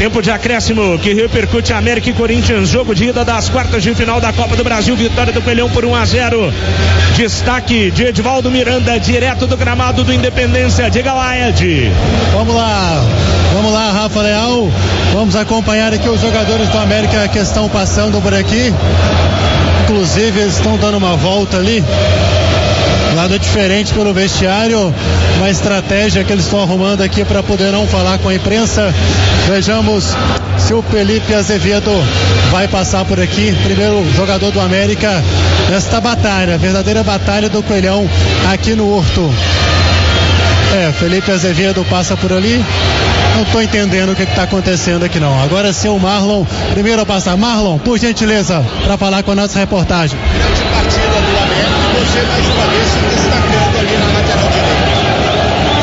Tempo de acréscimo que repercute América e Corinthians. Jogo de ida das quartas de final da Copa do Brasil. Vitória do Coelhão por 1 a 0. Destaque de Edvaldo Miranda, direto do gramado do Independência. Diga lá, Ed. Vamos lá, vamos lá, Rafa Leal. Vamos acompanhar aqui os jogadores do América que estão passando por aqui. Inclusive, eles estão dando uma volta ali Nada diferente pelo vestiário, uma estratégia que eles estão arrumando aqui para poder não falar com a imprensa. Vejamos se o Felipe Azevedo vai passar por aqui, primeiro jogador do América nesta batalha, verdadeira batalha do Coelhão aqui no Horto. É, Felipe Azevedo passa por ali. Não estou entendendo o que está acontecendo aqui não. Agora sim o Marlon, primeiro a passar. Marlon, por gentileza, para falar com a nossa reportagem. Ali na lateral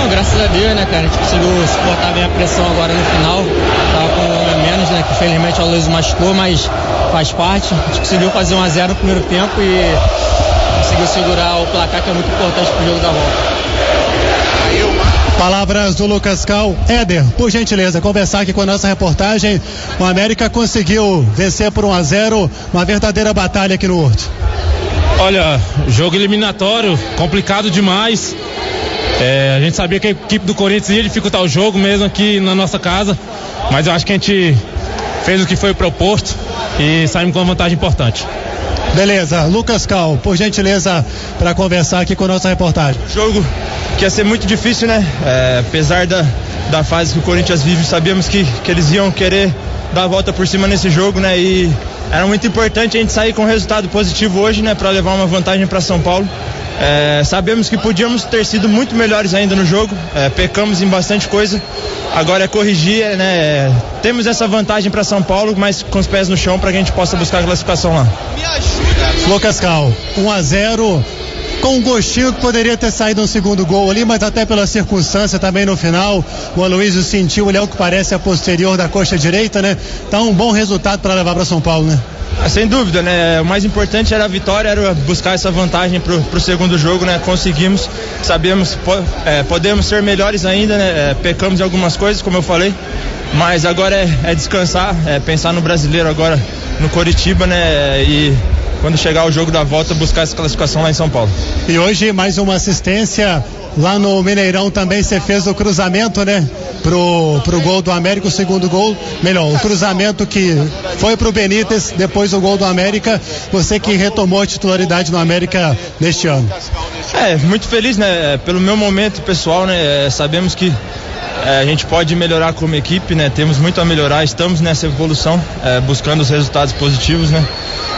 graças a Deus, né, cara? A gente conseguiu suportar bem a pressão agora no final. Tava com um a menos, né? Que felizmente o Luiz machucou, mas faz parte. A gente conseguiu fazer um a 0 no primeiro tempo e conseguiu segurar o placar que é muito importante pro jogo da volta. Palavras do Lucas Cal. Éder, por gentileza, conversar aqui com a nossa reportagem. O América conseguiu vencer por 1 a 0 uma verdadeira batalha aqui no Horto. Olha, jogo eliminatório, complicado demais. É, a gente sabia que a equipe do Corinthians ia dificultar o jogo mesmo aqui na nossa casa, mas eu acho que a gente fez o que foi proposto e saímos com uma vantagem importante. Beleza, Lucas Cal, por gentileza, para conversar aqui com a nossa reportagem. Jogo que ia ser muito difícil, né? É, apesar da, da fase que o Corinthians vive, sabíamos que, que eles iam querer dar a volta por cima nesse jogo, né? E era muito importante a gente sair com um resultado positivo hoje, né? Para levar uma vantagem para São Paulo. É, sabemos que podíamos ter sido muito melhores ainda no jogo, é, pecamos em bastante coisa. Agora é corrigir, né? Temos essa vantagem para São Paulo, mas com os pés no chão para que a gente possa buscar a classificação lá. Lucas Cal, 1 a 0 um gostinho que poderia ter saído um segundo gol ali, mas até pela circunstância também no final, o Aloysio sentiu ali o que parece a posterior da coxa direita, né? Tá um bom resultado para levar para São Paulo, né? Ah, sem dúvida, né? O mais importante era a vitória, era buscar essa vantagem pro, pro segundo jogo, né? Conseguimos, sabemos, po é, podemos ser melhores ainda, né? É, pecamos em algumas coisas, como eu falei, mas agora é, é descansar, é pensar no brasileiro agora, no Coritiba, né? E quando chegar o jogo da volta, buscar essa classificação lá em São Paulo. E hoje mais uma assistência lá no Mineirão também você fez o cruzamento, né? Pro, pro gol do América, o segundo gol, melhor, o cruzamento que foi pro Benítez, depois o gol do América, você que retomou a titularidade no América neste ano. É, muito feliz, né? Pelo meu momento pessoal, né? Sabemos que é, a gente pode melhorar como equipe, né? Temos muito a melhorar, estamos nessa evolução, é, buscando os resultados positivos, né?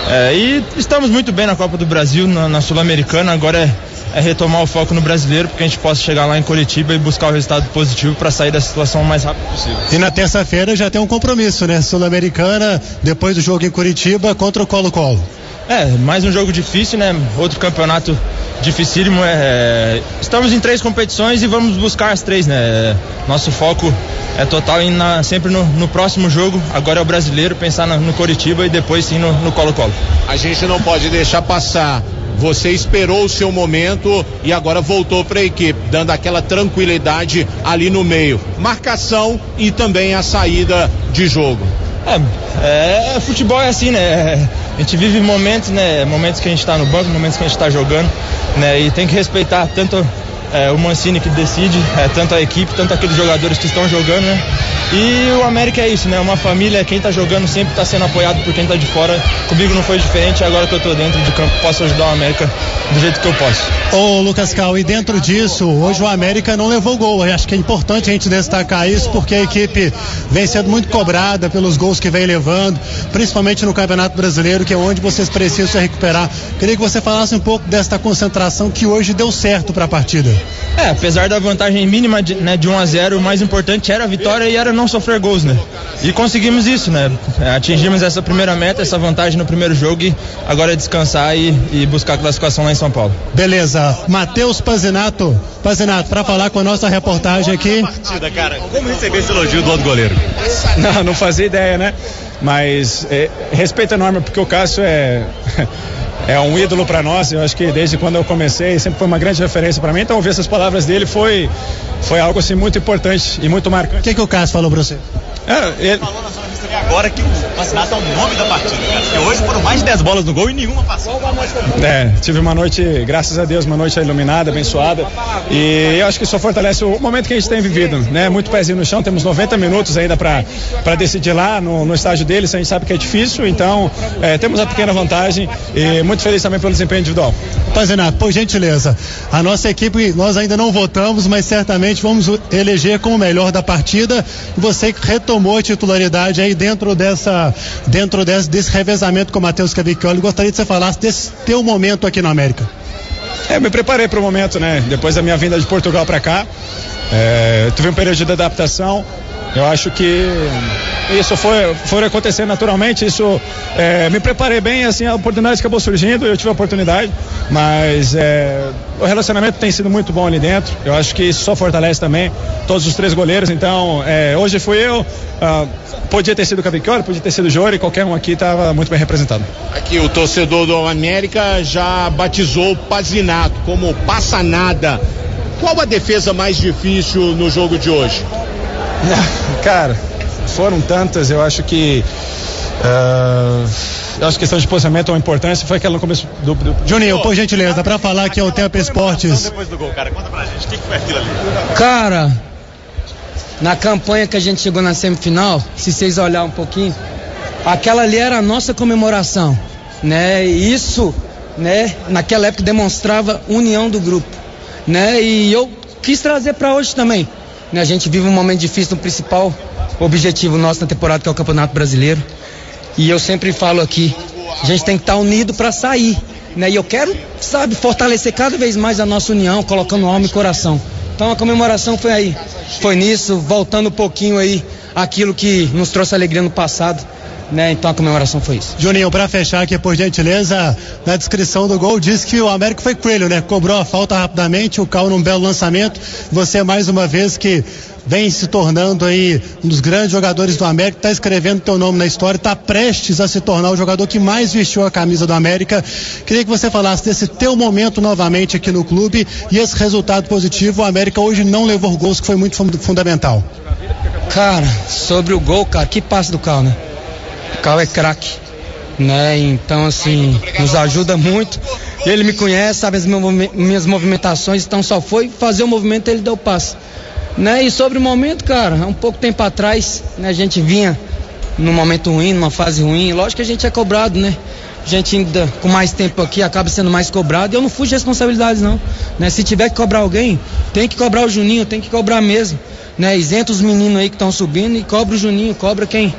É, e estamos muito bem na Copa do Brasil, na, na Sul-Americana. Agora é, é, retomar o foco no brasileiro, porque a gente possa chegar lá em Curitiba e buscar o resultado positivo para sair da situação o mais rápido possível. E na terça-feira já tem um compromisso, né? Sul-Americana, depois do jogo em Curitiba contra o Colo-Colo. É, mais um jogo difícil, né? Outro campeonato dificílimo. É, é, estamos em três competições e vamos buscar as três, né? Nosso foco é total em na, sempre no, no, próximo jogo. Agora é o brasileiro, pensar no, no Coritiba e depois sim no Colo-Colo. A gente não pode deixar passar. Você esperou o seu momento e agora voltou para a equipe, dando aquela tranquilidade ali no meio. Marcação e também a saída de jogo. É, é, futebol é assim, né? A gente vive momentos, né? Momentos que a gente está no banco, momentos que a gente está jogando, né? E tem que respeitar tanto é, o Mancini que decide, é, tanto a equipe, tanto aqueles jogadores que estão jogando, né? E o América é isso, né? Uma família, quem tá jogando sempre tá sendo apoiado por quem tá de fora. Comigo não foi diferente, agora que eu tô dentro de campo, posso ajudar o América do jeito que eu posso. Ô Lucas Cal, e dentro disso, hoje o América não levou gol. Eu acho que é importante a gente destacar isso, porque a equipe vem sendo muito cobrada pelos gols que vem levando, principalmente no Campeonato Brasileiro, que é onde vocês precisam se recuperar. Queria que você falasse um pouco desta concentração que hoje deu certo para a partida. É, apesar da vantagem mínima de, né, de 1 a 0 o mais importante era a vitória e era não sofrer gols, né? E conseguimos isso, né? Atingimos essa primeira meta, essa vantagem no primeiro jogo e agora é descansar e, e buscar a classificação lá em São Paulo. Beleza. Matheus Pazinato. Pazinato, para falar com a nossa reportagem aqui. Partida, cara. Como receber esse elogio do outro goleiro? Não, não fazia ideia, né? Mas é, respeito enorme, porque o Cássio é. É um ídolo para nós. Eu acho que desde quando eu comecei sempre foi uma grande referência para mim. Então ouvir essas palavras dele foi foi algo assim muito importante e muito marcante. O que, que o Cássio falou para você? É, ele... sua agora que o Pacinato é o nome da partida, cara. Porque hoje foram mais de 10 bolas no gol e nenhuma passou. É, tive uma noite, graças a Deus, uma noite iluminada, abençoada. E eu acho que isso fortalece o momento que a gente tem vivido, né? Muito pezinho no chão, temos 90 minutos ainda para decidir lá no, no estágio deles, a gente sabe que é difícil, então é, temos a pequena vantagem e muito feliz também pelo desempenho individual. Pazinato, por gentileza, a nossa equipe, nós ainda não votamos, mas certamente vamos eleger como o melhor da partida. Você retomou a titularidade aí dentro dessa, dentro desse, desse revezamento com o Matheus Cavicchioli. Gostaria que você falasse desse teu momento aqui na América. É, me preparei para o momento, né? Depois da minha vinda de Portugal para cá, é, tive um período de adaptação. Eu acho que isso foi, foi acontecer naturalmente, isso é, me preparei bem, assim, a oportunidade acabou surgindo, eu tive a oportunidade, mas é, o relacionamento tem sido muito bom ali dentro, eu acho que isso só fortalece também todos os três goleiros, então é, hoje fui eu, ah, podia ter sido o Cavicchioli, podia ter sido o Jori, qualquer um aqui estava muito bem representado. Aqui o torcedor do América já batizou o Pazinato como passa nada. Qual a defesa mais difícil no jogo de hoje? Cara, foram tantas, eu acho que. Uh, eu acho que questão de posicionamento ou importância foi aquela no começo do. do... Juninho, por gentileza, para falar que é o Tempo Esportes. Depois do gol, cara, conta pra gente, o que, que foi aquilo ali? Cara, na campanha que a gente chegou na semifinal, se vocês olharem um pouquinho, aquela ali era a nossa comemoração, né? E isso, né, naquela época demonstrava união do grupo, né? E eu quis trazer para hoje também. Né? A gente vive um momento difícil no principal objetivo nosso na temporada, que é o Campeonato Brasileiro. E eu sempre falo aqui, a gente tem que estar unido para sair. Né? E eu quero, sabe, fortalecer cada vez mais a nossa união, colocando alma e coração. Então a comemoração foi aí, foi nisso, voltando um pouquinho aí aquilo que nos trouxe alegria no passado. Né? Então a comemoração foi isso. Juninho, para fechar aqui, por gentileza, na descrição do gol diz que o América foi coelho, né? Cobrou a falta rapidamente, o Cal num belo lançamento. Você mais uma vez que vem se tornando aí um dos grandes jogadores do América, está escrevendo teu nome na história, está prestes a se tornar o jogador que mais vestiu a camisa do América. Queria que você falasse desse teu momento novamente aqui no clube e esse resultado positivo. O América hoje não levou gols, que foi muito fundamental. Cara, sobre o gol, cara, que passe do Cal, né? Cal é craque, né? Então, assim, nos ajuda muito. Ele me conhece, sabe as minhas movimentações, então só foi fazer o movimento ele deu o passe. Né? E sobre o momento, cara, há um pouco tempo atrás, né, a gente vinha num momento ruim, numa fase ruim. Lógico que a gente é cobrado, né? A gente ainda com mais tempo aqui acaba sendo mais cobrado e eu não fujo de responsabilidades não. Né? Se tiver que cobrar alguém, tem que cobrar o Juninho, tem que cobrar mesmo. Né? Isenta os meninos aí que estão subindo e cobra o Juninho, cobra quem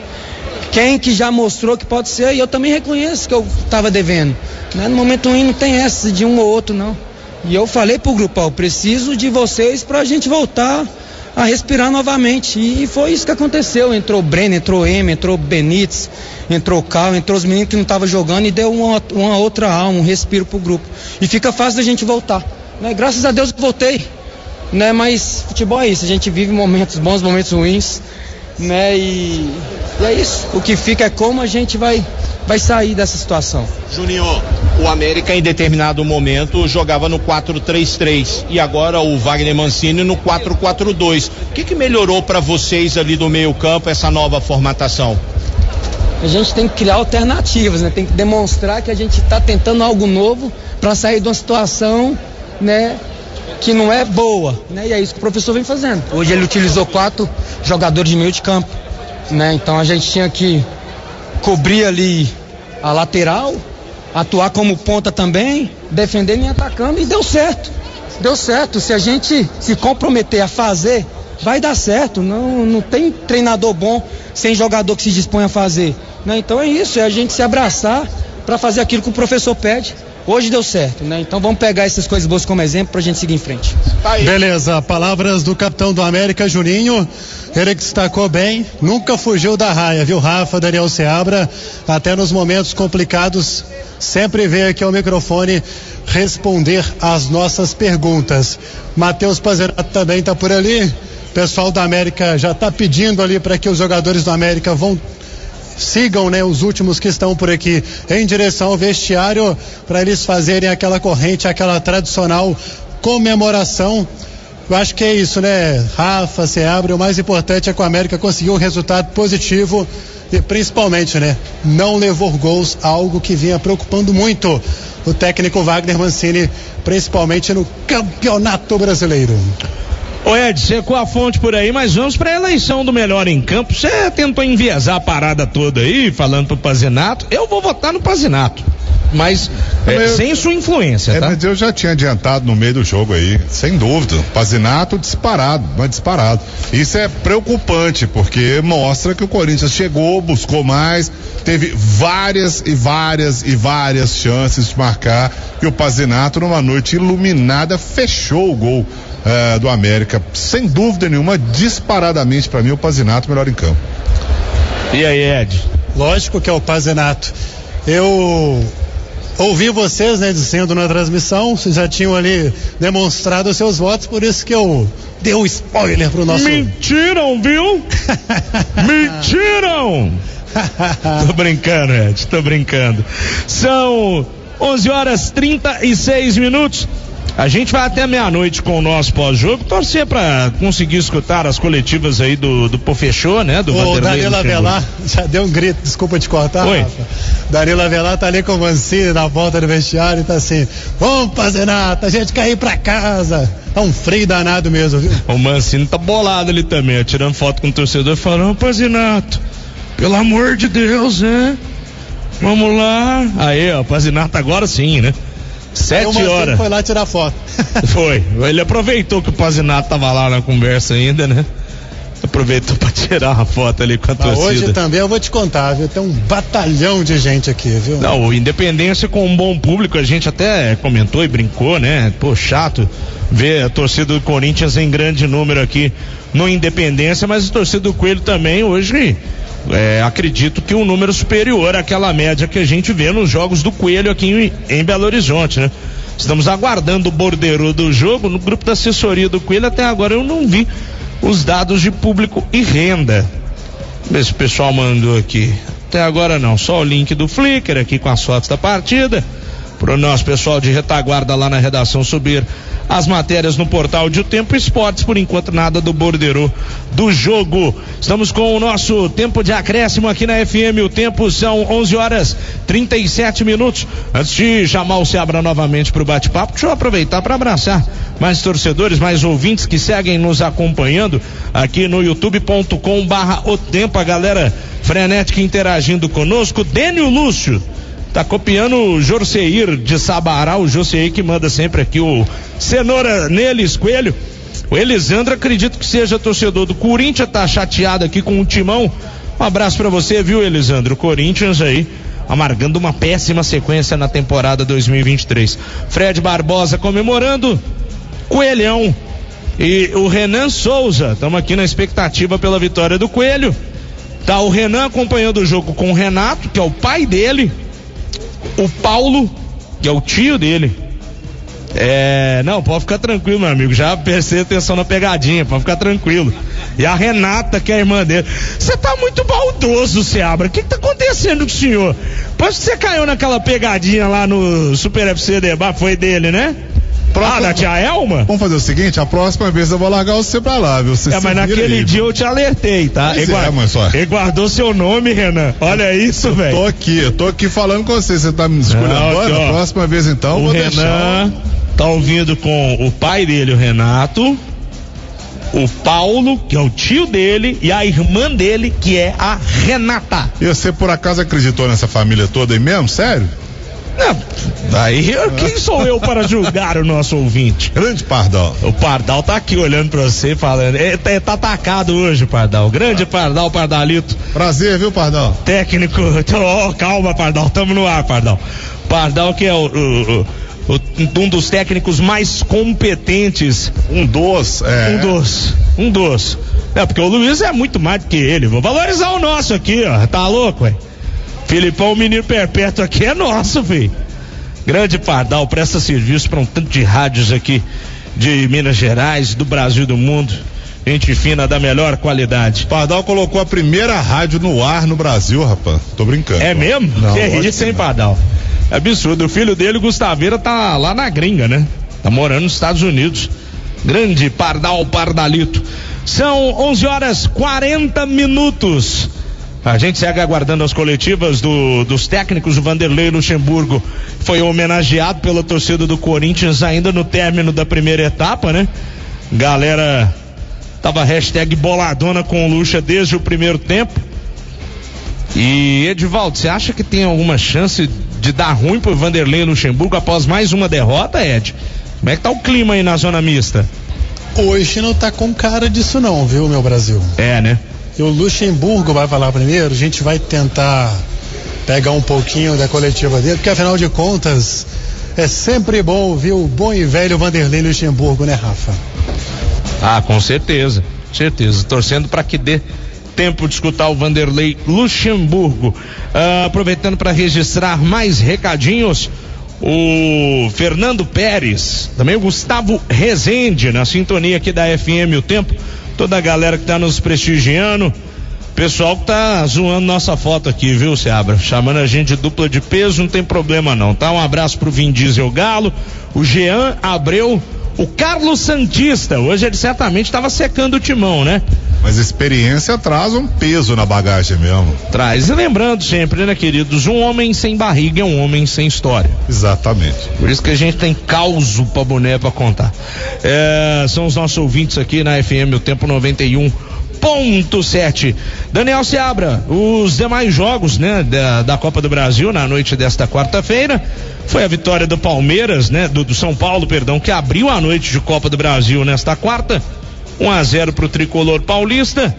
quem que já mostrou que pode ser, e eu também reconheço que eu estava devendo. Né? No momento ruim não tem essa de um ou outro, não. E eu falei pro grupo, ó, preciso de vocês para a gente voltar a respirar novamente. E foi isso que aconteceu. Entrou o Breno, entrou o M, entrou o Benítez, entrou o Cal, entrou os meninos que não estavam jogando e deu uma, uma, outra alma, um respiro pro grupo. E fica fácil da gente voltar. Né? Graças a Deus que voltei. Né? Mas futebol é isso, a gente vive momentos bons, momentos ruins né? E, e, é isso. O que fica é como a gente vai, vai sair dessa situação. Juninho, o América em determinado momento jogava no 4-3-3 e agora o Wagner Mancini no 4-4-2. O que, que melhorou para vocês ali do meio-campo essa nova formatação? A gente tem que criar alternativas, né? Tem que demonstrar que a gente está tentando algo novo para sair de uma situação, né? Que não é boa, né? E é isso que o professor vem fazendo. Hoje ele utilizou quatro jogadores de meio de campo, né? Então a gente tinha que cobrir ali a lateral, atuar como ponta também, defendendo e atacando e deu certo. Deu certo. Se a gente se comprometer a fazer, vai dar certo. Não, não tem treinador bom sem jogador que se dispõe a fazer. Né? Então é isso, é a gente se abraçar para fazer aquilo que o professor pede. Hoje deu certo, né? Então vamos pegar essas coisas boas como exemplo pra gente seguir em frente. Tá Beleza, palavras do capitão do América, Juninho. Ele que destacou bem, nunca fugiu da raia, viu, Rafa, Daniel Seabra, até nos momentos complicados, sempre veio aqui ao microfone responder às nossas perguntas. Matheus Pazerato também está por ali. O pessoal da América já está pedindo ali para que os jogadores do América vão sigam né, os últimos que estão por aqui em direção ao vestiário para eles fazerem aquela corrente, aquela tradicional comemoração. Eu acho que é isso, né? Rafa, se abre. O mais importante é que o América conseguiu um resultado positivo e principalmente, né? Não levou gols, algo que vinha preocupando muito o técnico Wagner Mancini, principalmente no Campeonato Brasileiro. Ô Ed, secou a fonte por aí, mas vamos para a eleição do melhor em campo. Você tentou enviesar a parada toda aí, falando pro Pazinato. Eu vou votar no Pazinato. Mas é, sem sua influência, é, tá? Mas eu já tinha adiantado no meio do jogo aí, sem dúvida. Pazinato disparado, mas disparado. Isso é preocupante, porque mostra que o Corinthians chegou, buscou mais, teve várias e várias e várias chances de marcar. E o Pazinato, numa noite iluminada, fechou o gol uh, do América. Sem dúvida nenhuma, disparadamente para mim, o Pazinato melhor em campo. E aí, Ed? Lógico que é o Pazinato. Eu ouvi vocês, né, dizendo na transmissão, vocês já tinham ali demonstrado os seus votos, por isso que eu dei um spoiler pro nosso. Mentiram, viu? Mentiram! tô brincando, Ed, tô brincando. São 11 horas 36 minutos. A gente vai até meia-noite com o nosso pós-jogo, torcer para conseguir escutar as coletivas aí do, do Pofechô, né? Do o Danilo Avelar já deu um grito, desculpa te cortar, Oi. Rafa. Danilo Avelar tá ali com o Mancini na volta do vestiário e tá assim, vamos fazer nada, a gente quer ir pra casa. Tá um frio danado mesmo, viu? O Mancini tá bolado ali também, ó, tirando foto com o torcedor falando, Pazinato, pelo amor de Deus, né? Vamos lá. Aí, ó, Pazinato agora sim, né? Sete horas. foi lá tirar foto. foi. Ele aproveitou que o Pazinato tava lá na conversa ainda, né? Aproveitou para tirar uma foto ali com a Mas torcida. Hoje também eu vou te contar, viu? Tem um batalhão de gente aqui, viu? Não, o Independência com um bom público, a gente até comentou e brincou, né? Pô, chato ver a torcida do Corinthians em grande número aqui no Independência, mas a torcida do Coelho também hoje é, acredito que um número superior àquela média que a gente vê nos jogos do Coelho aqui em, em Belo Horizonte, né? Estamos aguardando o bordeiro do jogo. No grupo da assessoria do Coelho, até agora eu não vi os dados de público e renda. Vê se o pessoal mandou aqui. Até agora não, só o link do Flickr aqui com as fotos da partida. Pro nosso pessoal de retaguarda lá na redação subir as matérias no portal de O Tempo Esportes. Por enquanto, nada do borderô do jogo. Estamos com o nosso tempo de acréscimo aqui na FM. O tempo são 11 horas 37 minutos. Antes de chamar o Seabra novamente para o bate-papo, deixa eu aproveitar para abraçar mais torcedores, mais ouvintes que seguem nos acompanhando aqui no youtube.com barra o tempo. A galera frenética interagindo conosco. Dênio Lúcio tá copiando o Jorceir de Sabará, o Jorceir que manda sempre aqui o cenoura neles, coelho. O Elisandro acredito que seja torcedor do Corinthians, tá chateado aqui com o timão. Um abraço para você, viu, Elisandro? Corinthians aí amargando uma péssima sequência na temporada 2023. Fred Barbosa comemorando, Coelhão e o Renan Souza. Estamos aqui na expectativa pela vitória do Coelho. Tá o Renan acompanhando o jogo com o Renato, que é o pai dele o Paulo, que é o tio dele. É, não, pode ficar tranquilo, meu amigo. Já prestei atenção na pegadinha, pode ficar tranquilo. E a Renata, que é a irmã dele. Você tá muito baldoso, Seabra. O que, que tá acontecendo com o senhor? Pois você caiu naquela pegadinha lá no Super FC Debate, foi dele, né? Próxima... Ah, da tia Elma? Vamos fazer o seguinte, a próxima vez eu vou largar você pra lá, viu? Você é, mas naquele aí, dia eu te alertei, tá? Ele, guarda... é, só... ele guardou seu nome, Renan. Olha isso, velho. Tô aqui, eu tô aqui falando com você. Você tá me escolhendo agora? A próxima vez então, o vou Renan deixar... tá ouvindo com o pai dele, o Renato, o Paulo, que é o tio dele, e a irmã dele, que é a Renata. E você por acaso acreditou nessa família toda aí mesmo? Sério? Não, aí quem sou eu para julgar o nosso ouvinte? Grande Pardal. O Pardal tá aqui olhando para você falando. É, tá, tá atacado hoje, Pardal. Grande Pardal, Pardalito. Prazer, viu, Pardal? Técnico. Oh, calma, Pardal. Tamo no ar, Pardal. Pardal que é o, o, o um dos técnicos mais competentes. Um dos, é. Um dos. Um dos. É, porque o Luiz é muito mais do que ele. Vou valorizar o nosso aqui, ó. Tá louco, ué? Filipão, o menino perpétuo aqui é nosso, filho. Grande Pardal presta serviço para um tanto de rádios aqui de Minas Gerais, do Brasil do mundo. Gente fina da melhor qualidade. Pardal colocou a primeira rádio no ar no Brasil, rapaz. Tô brincando. É mesmo? Não, que lógico isso, hein. Pardal? É absurdo. O filho dele, Gustaveira, tá lá na gringa, né? Tá morando nos Estados Unidos. Grande Pardal Pardalito. São 11 horas 40 minutos. A gente segue aguardando as coletivas do- dos técnicos. O Vanderlei Luxemburgo foi homenageado pela torcida do Corinthians ainda no término da primeira etapa, né? Galera tava hashtag boladona com o Luxa desde o primeiro tempo. E Edivaldo, você acha que tem alguma chance de dar ruim pro Vanderlei Luxemburgo após mais uma derrota, Ed? Como é que tá o clima aí na zona mista? Hoje não tá com cara disso não, viu, meu Brasil? É, né? E o Luxemburgo vai falar primeiro, a gente vai tentar pegar um pouquinho da coletiva dele, porque afinal de contas é sempre bom ouvir o bom e velho Vanderlei Luxemburgo, né, Rafa? Ah, com certeza, certeza. Torcendo para que dê tempo de escutar o Vanderlei Luxemburgo. Ah, aproveitando para registrar mais recadinhos. O Fernando Pérez, também o Gustavo Rezende, na sintonia aqui da FM O Tempo. Toda a galera que tá nos prestigiando. Pessoal que tá zoando nossa foto aqui, viu, Seabra? Chamando a gente de dupla de peso, não tem problema não, tá? Um abraço pro Vin Diesel Galo, o Jean Abreu, o Carlos Santista. Hoje ele certamente estava secando o timão, né? Mas experiência traz um peso na bagagem mesmo. Traz. E lembrando sempre, né, queridos? Um homem sem barriga é um homem sem história. Exatamente. Por isso que a gente tem causo pra boné pra contar. É, são os nossos ouvintes aqui na FM, o tempo 91.7. Daniel Seabra, os demais jogos, né, da, da Copa do Brasil na noite desta quarta-feira. Foi a vitória do Palmeiras, né, do, do São Paulo, perdão, que abriu a noite de Copa do Brasil nesta quarta. 1 a 0 pro tricolor paulista.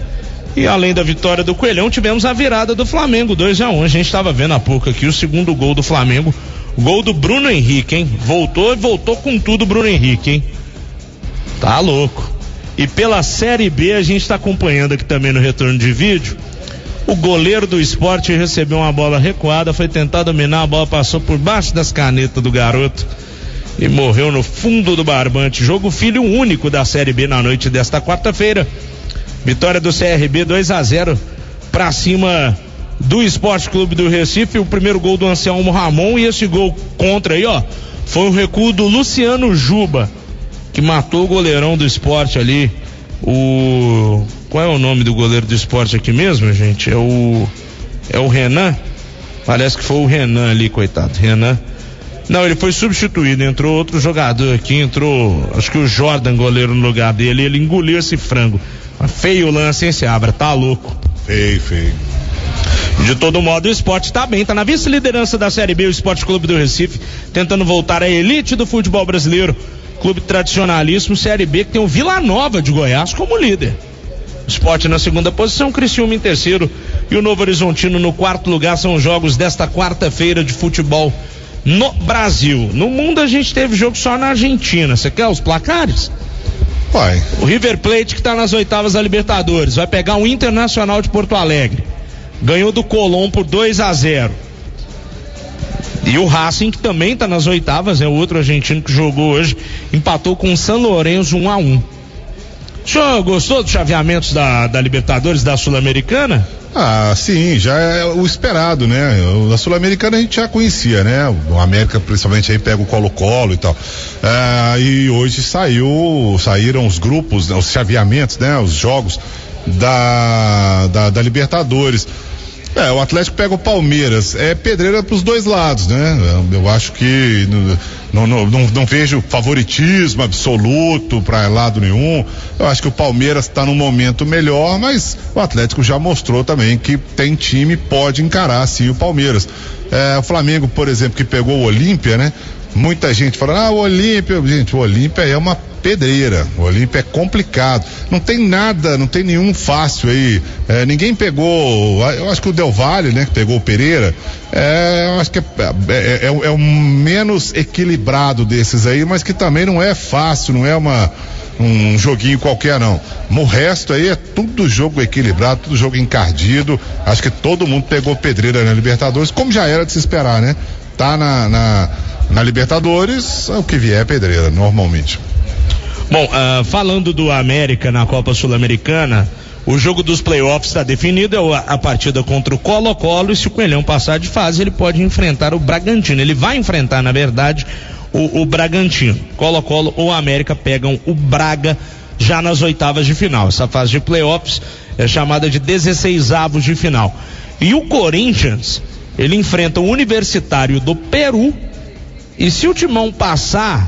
E além da vitória do Coelhão, tivemos a virada do Flamengo, 2 a 1 A gente estava vendo há pouco aqui o segundo gol do Flamengo. Gol do Bruno Henrique, hein? Voltou e voltou com tudo, Bruno Henrique, hein? Tá louco. E pela Série B, a gente está acompanhando aqui também no retorno de vídeo. O goleiro do esporte recebeu uma bola recuada, foi tentar dominar, a bola passou por baixo das canetas do garoto e morreu no fundo do barbante. Jogo filho único da Série B na noite desta quarta-feira. Vitória do CRB 2 a 0 para cima do Esporte Clube do Recife. O primeiro gol do Anselmo Ramon e esse gol contra aí, ó, foi o recuo do Luciano Juba, que matou o goleirão do esporte ali. O. Qual é o nome do goleiro do esporte aqui mesmo, gente? É o. É o Renan? Parece que foi o Renan ali, coitado. Renan. Não, ele foi substituído. Entrou outro jogador aqui. Entrou, acho que o Jordan, goleiro no lugar dele. Ele engoliu esse frango. Feio o lance, hein, Seabra? Tá louco. Feio, feio. De todo modo, o esporte tá bem, tá na vice-liderança da Série B, o Esporte Clube do Recife, tentando voltar à elite do futebol brasileiro. Clube tradicionalíssimo, Série B, que tem o Vila Nova de Goiás como líder. Esporte na segunda posição, Criciúma em terceiro e o Novo Horizontino no quarto lugar. São os jogos desta quarta-feira de futebol no Brasil. No mundo a gente teve jogo só na Argentina. Você quer os placares? Vai. O River Plate que tá nas oitavas da Libertadores vai pegar o Internacional de Porto Alegre. Ganhou do Colom por 2 a 0. E o Racing que também tá nas oitavas, é outro argentino que jogou hoje, empatou com o San Lourenço 1 a 1. O senhor gostou dos chaveamentos da, da Libertadores da Sul-Americana? Ah, sim, já é o esperado, né? A Sul-Americana a gente já conhecia, né? O América principalmente aí pega o Colo-Colo e tal. Ah, e hoje saiu, saíram os grupos, né, os chaveamentos, né? Os jogos da, da, da Libertadores. É, o Atlético pega o Palmeiras. É pedreira pros dois lados, né? Eu acho que não, não, não, não vejo favoritismo absoluto para lado nenhum. Eu acho que o Palmeiras está num momento melhor, mas o Atlético já mostrou também que tem time, pode encarar sim o Palmeiras. É, o Flamengo, por exemplo, que pegou o Olímpia, né? Muita gente falando, ah, o Olímpia, gente, o Olímpia é uma pedreira, o Olímpia é complicado, não tem nada, não tem nenhum fácil aí, É, ninguém pegou, eu acho que o Del Valle, né, que pegou o Pereira, é, eu acho que é, é, é, é o menos equilibrado desses aí, mas que também não é fácil, não é uma, um joguinho qualquer não. O resto aí é tudo jogo equilibrado, tudo jogo encardido. Acho que todo mundo pegou pedreira na Libertadores, como já era de se esperar, né? Tá na, na, na Libertadores, o que vier é pedreira, normalmente. Bom, uh, falando do América na Copa Sul-Americana, o jogo dos playoffs está definido, é a, a partida contra o Colo-Colo, e se o Coelhão passar de fase, ele pode enfrentar o Bragantino. Ele vai enfrentar, na verdade, o, o Bragantino. Colo-Colo ou América pegam o Braga já nas oitavas de final. Essa fase de playoffs é chamada de 16 avos de final. E o Corinthians, ele enfrenta o Universitário do Peru. E se o Timão passar,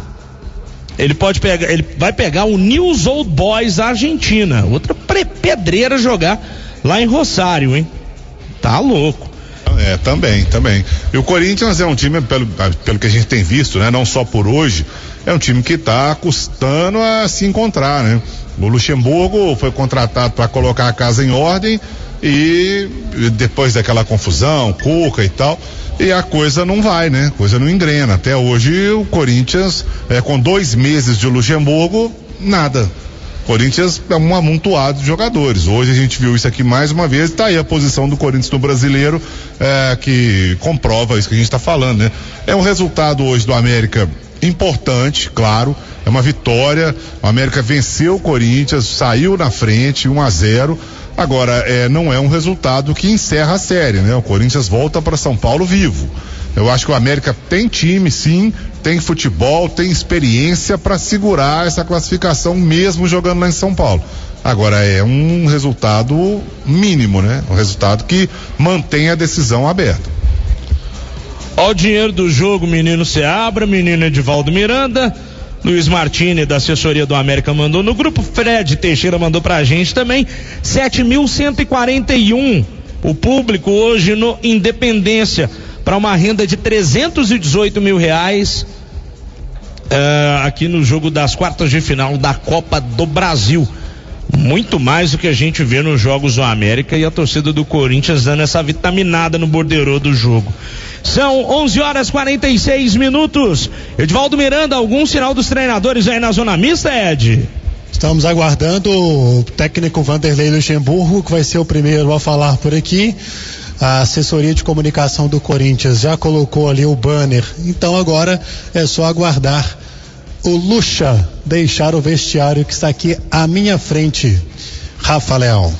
ele pode pegar, ele vai pegar o News Old Boys Argentina, outra pedreira jogar lá em Rosário, hein? Tá louco. É, também, também. E o Corinthians é um time, pelo, pelo que a gente tem visto, né? Não só por hoje, é um time que está custando a se encontrar, né? O Luxemburgo foi contratado para colocar a casa em ordem e depois daquela confusão, Cuca e tal, e a coisa não vai, né? A coisa não engrena. Até hoje o Corinthians, é, com dois meses de Luxemburgo, nada. Corinthians é um amontoado de jogadores. Hoje a gente viu isso aqui mais uma vez. Está aí a posição do Corinthians no brasileiro, é, que comprova isso que a gente está falando, né? É um resultado hoje do América importante, claro. É uma vitória. O América venceu o Corinthians, saiu na frente, 1 a 0 Agora, é, não é um resultado que encerra a série, né? O Corinthians volta para São Paulo vivo. Eu acho que o América tem time, sim, tem futebol, tem experiência para segurar essa classificação mesmo jogando lá em São Paulo. Agora é um resultado mínimo, né? Um resultado que mantém a decisão aberta. Ó o dinheiro do jogo, menino Seabra, menino Edivaldo Miranda. Luiz Martini, da assessoria do América, mandou no grupo. Fred Teixeira mandou pra gente também. 7.141. O público hoje no Independência. Para uma renda de 318 mil reais. Uh, aqui no jogo das quartas de final da Copa do Brasil. Muito mais do que a gente vê nos jogos do América e a torcida do Corinthians dando essa vitaminada no borderô do jogo. São 11 horas 46 minutos. Edvaldo Miranda, algum sinal dos treinadores aí na zona mista, Ed? Estamos aguardando o técnico Vanderlei Luxemburgo, que vai ser o primeiro a falar por aqui. A assessoria de comunicação do Corinthians já colocou ali o banner, então agora é só aguardar o Luxa deixar o vestiário que está aqui à minha frente. Rafa Leão.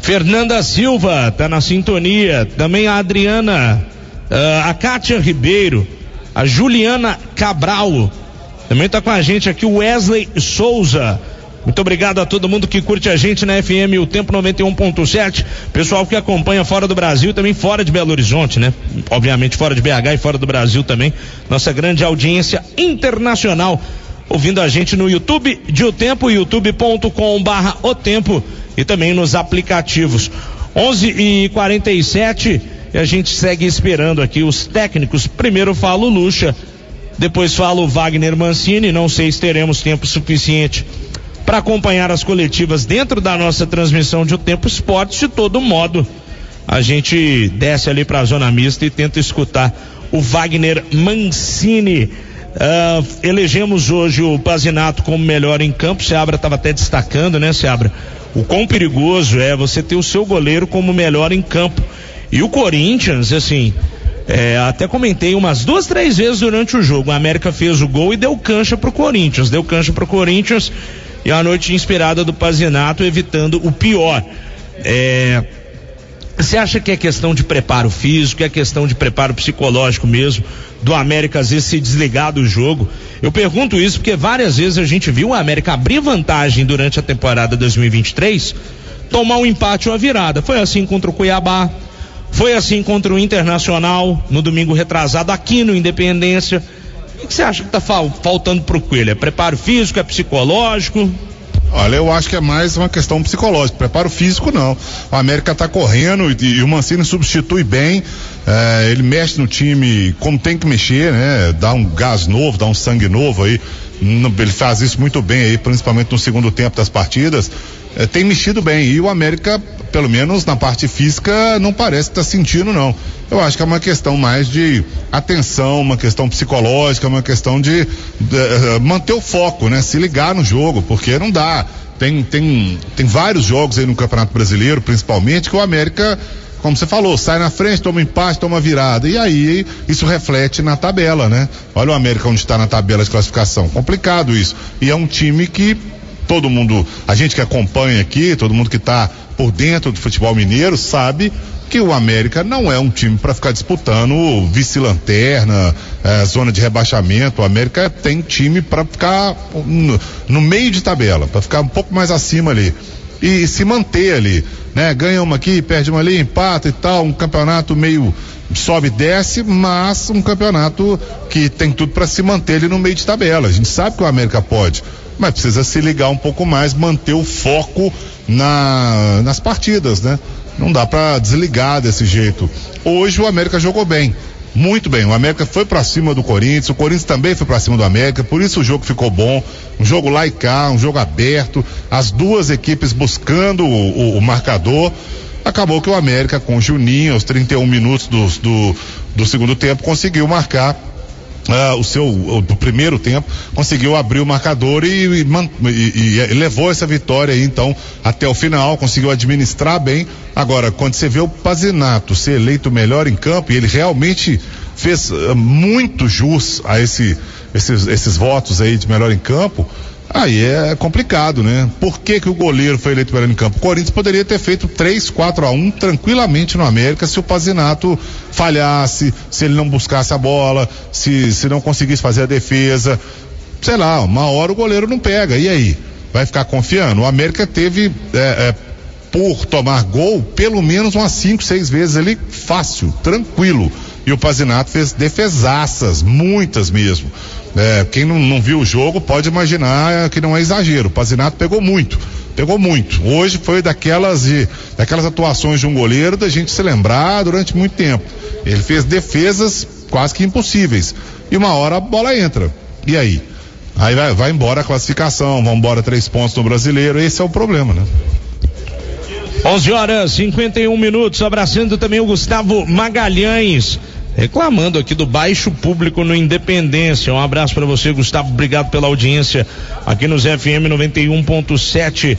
Fernanda Silva está na sintonia. Também a Adriana, uh, a Kátia Ribeiro, a Juliana Cabral. Também está com a gente aqui o Wesley Souza. Muito obrigado a todo mundo que curte a gente na FM O Tempo 91.7. Pessoal que acompanha fora do Brasil, também fora de Belo Horizonte, né? Obviamente fora de BH e fora do Brasil também. Nossa grande audiência internacional ouvindo a gente no YouTube de O Tempo, youtube.com barra O Tempo e também nos aplicativos. 11 e 47 e a gente segue esperando aqui os técnicos. Primeiro fala o Lucha, depois fala o Wagner Mancini. Não sei se teremos tempo suficiente para acompanhar as coletivas dentro da nossa transmissão de O Tempo Esportes. De todo modo, a gente desce ali para a zona mista e tenta escutar o Wagner Mancini. Uh, elegemos hoje o Pazinato como melhor em campo. Seabra estava até destacando, né, Seabra? O quão perigoso é você ter o seu goleiro como melhor em campo. E o Corinthians, assim, é, até comentei umas duas, três vezes durante o jogo. O América fez o gol e deu cancha pro Corinthians. Deu cancha pro Corinthians e a noite inspirada do Pazinato evitando o pior. É, você acha que é questão de preparo físico, é questão de preparo psicológico mesmo, do América às vezes se desligar do jogo? Eu pergunto isso porque várias vezes a gente viu o América abrir vantagem durante a temporada 2023, tomar um empate ou a virada. Foi assim contra o Cuiabá, foi assim contra o Internacional no domingo retrasado aqui no Independência. O que você acha que está faltando para o Coelho? É preparo físico, é psicológico? Olha, eu acho que é mais uma questão psicológica. Preparo físico, não. O América está correndo e, e, o Mancini substitui bem. É, ele mexe no time como tem que mexer, né? Dá um gás novo, dá um sangue novo aí. Ele faz isso muito bem aí, principalmente no segundo tempo das partidas. É, tem mexido bem. E o América, pelo menos na parte física, não parece estar tá sentindo, não. Eu acho que é uma questão mais de atenção, uma questão psicológica, uma questão de, de uh, manter o foco, né? Se ligar no jogo, porque não dá. Tem, tem, tem vários jogos aí no Campeonato Brasileiro, principalmente, que o América como você falou, sai na frente, toma empate, toma virada. E aí isso reflete na tabela, né? Olha o América onde está na tabela de classificação. Complicado isso. E é um time que todo mundo, a gente que acompanha aqui, todo mundo que está por dentro do futebol mineiro, sabe que o América não é um time para ficar disputando vice-lanterna, eh, zona de rebaixamento. O América tem time para ficar no, no meio de tabela, para ficar um pouco mais acima ali e se manter ali, né? Ganha uma aqui, perde uma ali, empata e tal, um campeonato meio sobe e desce, mas um campeonato que tem tudo para se manter ali no meio de tabela. A gente sabe que o América pode, mas precisa se ligar um pouco mais, manter o foco na, nas partidas, né? Não dá para desligar desse jeito. Hoje o América jogou bem. Muito bem, o América foi para cima do Corinthians, o Corinthians também foi para cima do América, por isso o jogo ficou bom, um jogo lá e cá, um jogo aberto, as duas equipes buscando o, o, o marcador. Acabou que o América, com o Juninho, aos 31 minutos do, do, do segundo tempo, conseguiu marcar Uh, o seu o, do primeiro tempo conseguiu abrir o marcador e, e, e, e, levou essa vitória aí então até o final conseguiu administrar bem. Agora quando você vê o Pazinato ser eleito melhor em campo e ele realmente fez uh, muito jus a esse esses, esses votos aí de melhor em campo Aí é complicado, né? Por que, que o goleiro foi eleito melhor em campo? O Corinthians poderia ter feito 3, 4 a 1 tranquilamente no América se o Pazinato falhasse, se ele não buscasse a bola, se, se não conseguisse fazer a defesa. Sei lá, uma hora o goleiro não pega. E aí? Vai ficar confiando? O América teve, é, é, por tomar gol, pelo menos umas 5, 6 vezes ali, fácil, tranquilo. E o Pazinato fez defesaças, muitas mesmo. É, quem não, não, viu o jogo pode imaginar que não é exagero. O Pazinato pegou muito, pegou muito. Hoje foi daquelas, de, daquelas atuações de um goleiro da gente se lembrar durante muito tempo. Ele fez defesas quase que impossíveis. E uma hora a bola entra. E aí? Aí vai, vai embora a classificação, vão embora três pontos no brasileiro. Esse é o problema, né? 11 horas 51 minutos, abraçando também o Gustavo Magalhães reclamando aqui do baixo público no Independência. Um abraço para você, Gustavo. Obrigado pela audiência aqui nos FM 91.7.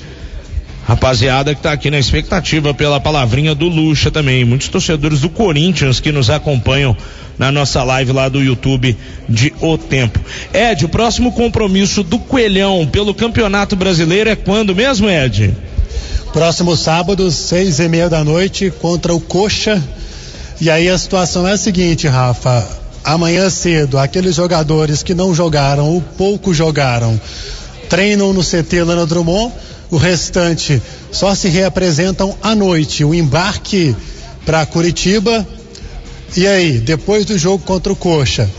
Rapaziada que tá aqui na expectativa pela palavrinha do Lucha também. Muitos torcedores do Corinthians que nos acompanham na nossa live lá do YouTube de O Tempo. Ed, o próximo compromisso do Coelhão pelo Campeonato Brasileiro é quando mesmo, Ed? Próximo sábado, seis e meia da noite, contra o Coxa e aí a situação é a seguinte, Rafa. Amanhã cedo, aqueles jogadores que não jogaram ou pouco jogaram, treinam no CT Lana Drummond, o restante só se reapresentam à noite. O embarque para Curitiba. E aí, depois do jogo contra o Coxa,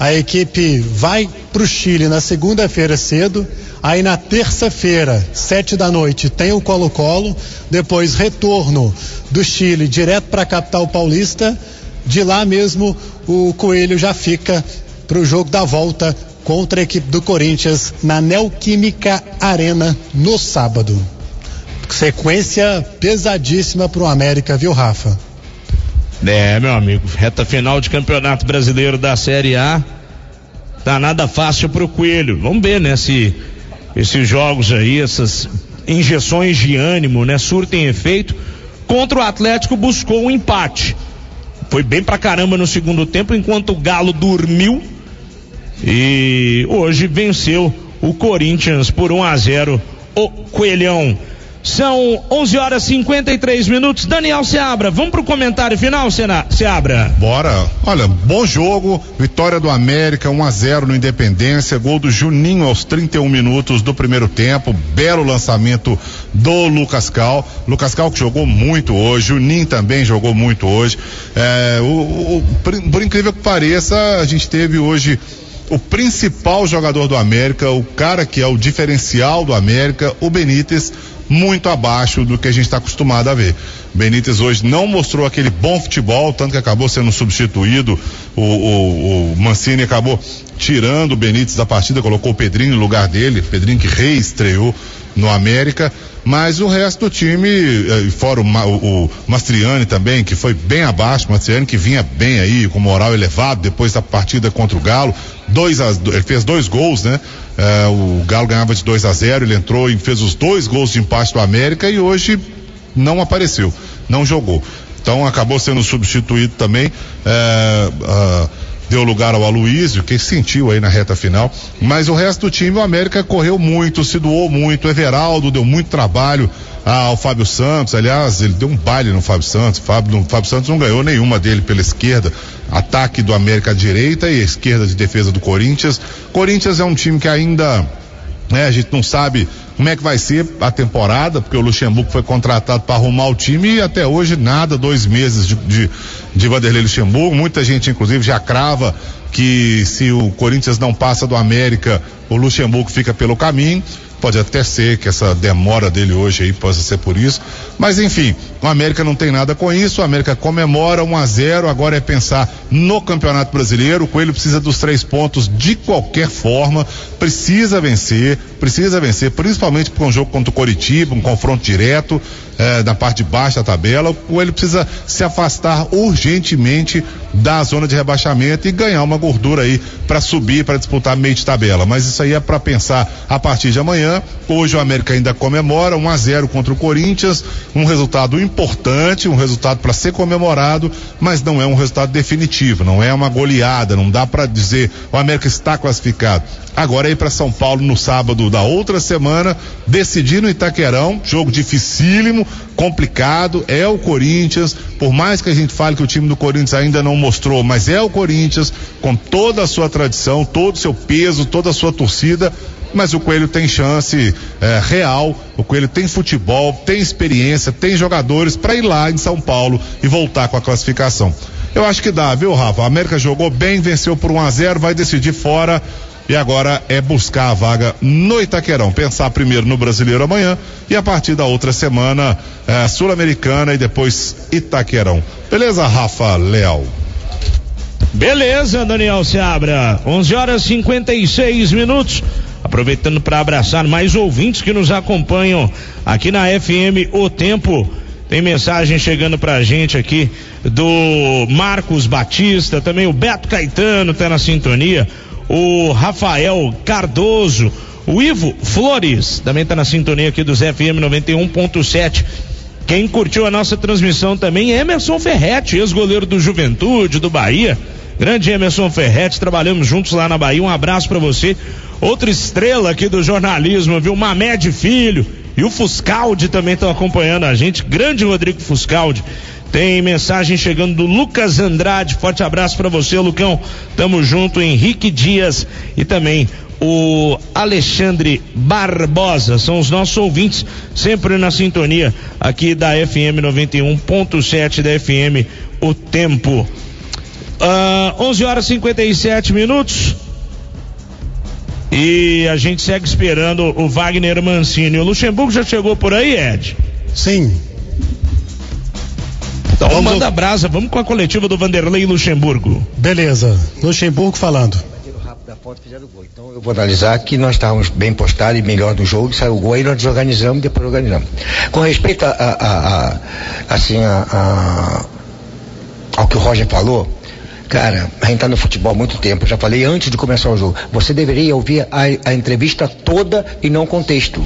a equipe vai para o Chile na segunda-feira cedo. Aí na terça-feira, sete da noite, tem o Colo-Colo. Depois retorno do Chile direto para a capital paulista. De lá mesmo, o Coelho já fica para o jogo da volta contra a equipe do Corinthians na Neoquímica Arena no sábado. Sequência pesadíssima para o América, viu, Rafa? É, meu amigo, reta final de Campeonato Brasileiro da Série A. Tá nada fácil pro Coelho. Vamos ver, né, se esses jogos aí, essas injeções de ânimo, né, surtem efeito. Contra o Atlético buscou um empate. Foi bem pra caramba no segundo tempo, enquanto o Galo dormiu. E hoje venceu o Corinthians por 1 a 0 o Coelhão. São 11 horas e 53 minutos. Daniel Seabra, vamos pro comentário final, Seabra? Bora. Olha, bom jogo. Vitória do América, 1 a 0 no Independência. Gol do Juninho aos 31 minutos do primeiro tempo. Belo lançamento do Lucas Cal. Lucas Cal que jogou muito hoje. Juninho também jogou muito hoje. É, o, o, por incrível que pareça, a gente teve hoje o principal jogador do América, o cara que é o diferencial do América, o Benítez, muito abaixo do que a gente está acostumado a ver. Benítez hoje não mostrou aquele bom futebol, tanto que acabou sendo substituído. O, o, o Mancini acabou tirando o Benítez da partida, colocou o Pedrinho no lugar dele, Pedrinho que reestreou no América. Mas o resto do time, eh, fora o, o, Mastriani também, que foi bem abaixo, o Mastriani que vinha bem aí, com moral elevado depois da partida contra o Galo. Dois a, ele fez dois gols, né? Eh, o Galo ganhava de 2 a 0 ele entrou e fez os dois gols de empate do América e hoje não apareceu, não jogou. Então acabou sendo substituído também. É, ah, deu lugar ao Aloísio, que sentiu aí na reta final. Mas o resto do time, o América correu muito, se doou muito. Everaldo deu muito trabalho ao Fábio Santos. Aliás, ele deu um baile no Fábio Santos. Fábio, o Fábio Santos não ganhou nenhuma dele pela esquerda. Ataque do América à direita e esquerda de defesa do Corinthians. Corinthians é um time que ainda né? A gente não sabe como é que vai ser a temporada, porque o Luxemburgo foi contratado para arrumar o time e até hoje nada, dois meses de, de, de Vanderlei Luxemburgo. Muita gente, inclusive, já crava que se o Corinthians não passa do América, o Luxemburgo fica pelo caminho. Pode até ser que essa demora dele hoje aí possa ser por isso. Mas enfim, o América não tem nada com isso. O América comemora 1 a 0 Agora é pensar no Campeonato Brasileiro. O Coelho precisa dos três pontos de qualquer forma. Precisa vencer, precisa vencer, principalmente por um jogo contra o Coritiba, um confronto direto eh, na parte de baixo da tabela. O Coelho precisa se afastar urgentemente da zona de rebaixamento e ganhar uma gordura aí para subir, para disputar meio de tabela. Mas isso aí é para pensar a partir de amanhã. Hoje o América ainda comemora 1 a 0 contra o Corinthians, um resultado importante, um resultado para ser comemorado, mas não é um resultado definitivo, não é uma goleada, não dá para dizer o América está classificado. Agora é ir para São Paulo no sábado da outra semana, decidir no Itaquerão, jogo dificílimo, complicado, é o Corinthians, por mais que a gente fale que o time do Corinthians ainda não mostrou, mas é o Corinthians, com toda a sua tradição, todo o seu peso, toda a sua torcida, mas o Coelho tem chance é, real, o Coelho tem futebol, tem experiência, tem jogadores para ir lá em São Paulo e voltar com a classificação. Eu acho que dá, viu, Rafa? A América jogou bem, venceu por 1 a 0 vai decidir fora e agora é buscar a vaga no Itaquerão. Pensar primeiro no brasileiro amanhã e a partir da outra semana, é, Sul-Americana e depois Itaquerão. Beleza, Rafa Leal? Beleza, Daniel Seabra. 11 horas 56 minutos. Aproveitando para abraçar mais ouvintes que nos acompanham aqui na FM O Tempo. Tem mensagem chegando pra gente aqui do Marcos Batista, também o Beto Caetano tá na sintonia, o Rafael Cardoso, o Ivo Flores também tá na sintonia aqui dos FM 91.7. Quem curtiu a nossa transmissão também é Emerson Ferretti, ex-goleiro do Juventude, do Bahia. Grande Emerson Ferretti, trabalhamos juntos lá na Bahia. Um abraço para você. Outra estrela aqui do jornalismo, viu? Mamed Filho e o Fuscaldi também estão acompanhando a gente. Grande Rodrigo Fuscaldi. Tem mensagem chegando do Lucas Andrade. Forte abraço para você, Lucão. Tamo junto, Henrique Dias e também o Alexandre Barbosa. São os nossos ouvintes, sempre na sintonia aqui da FM 91.7 da FM O Tempo. Uh, 11 horas e 57 minutos. E a gente segue esperando o Wagner Mancini. O Luxemburgo já chegou por aí, Ed? Sim. Então vamos manda brasa, vamos com a coletiva do Vanderlei Luxemburgo. Beleza, Luxemburgo falando. Então eu vou analisar que nós estávamos bem postados e melhor no jogo, saiu o gol e nós desorganizamos e depois organizamos. Com respeito a, a, a, a assim, a, ao que o Roger falou, Cara, a gente tá no futebol há muito tempo, já falei antes de começar o jogo. Você deveria ouvir a, a entrevista toda e não contexto.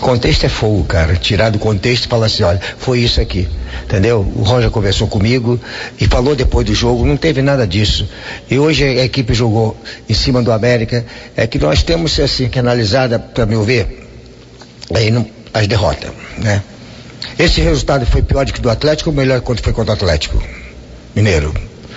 Contexto é fogo, cara. Tirar do contexto e falar assim, olha, foi isso aqui. Entendeu? O Roger conversou comigo e falou depois do jogo, não teve nada disso. E hoje a equipe jogou em cima do América. É que nós temos assim que analisar, para meu ver, aí não, as derrotas, né? Esse resultado foi pior do que do Atlético ou melhor quanto foi contra o Atlético Mineiro?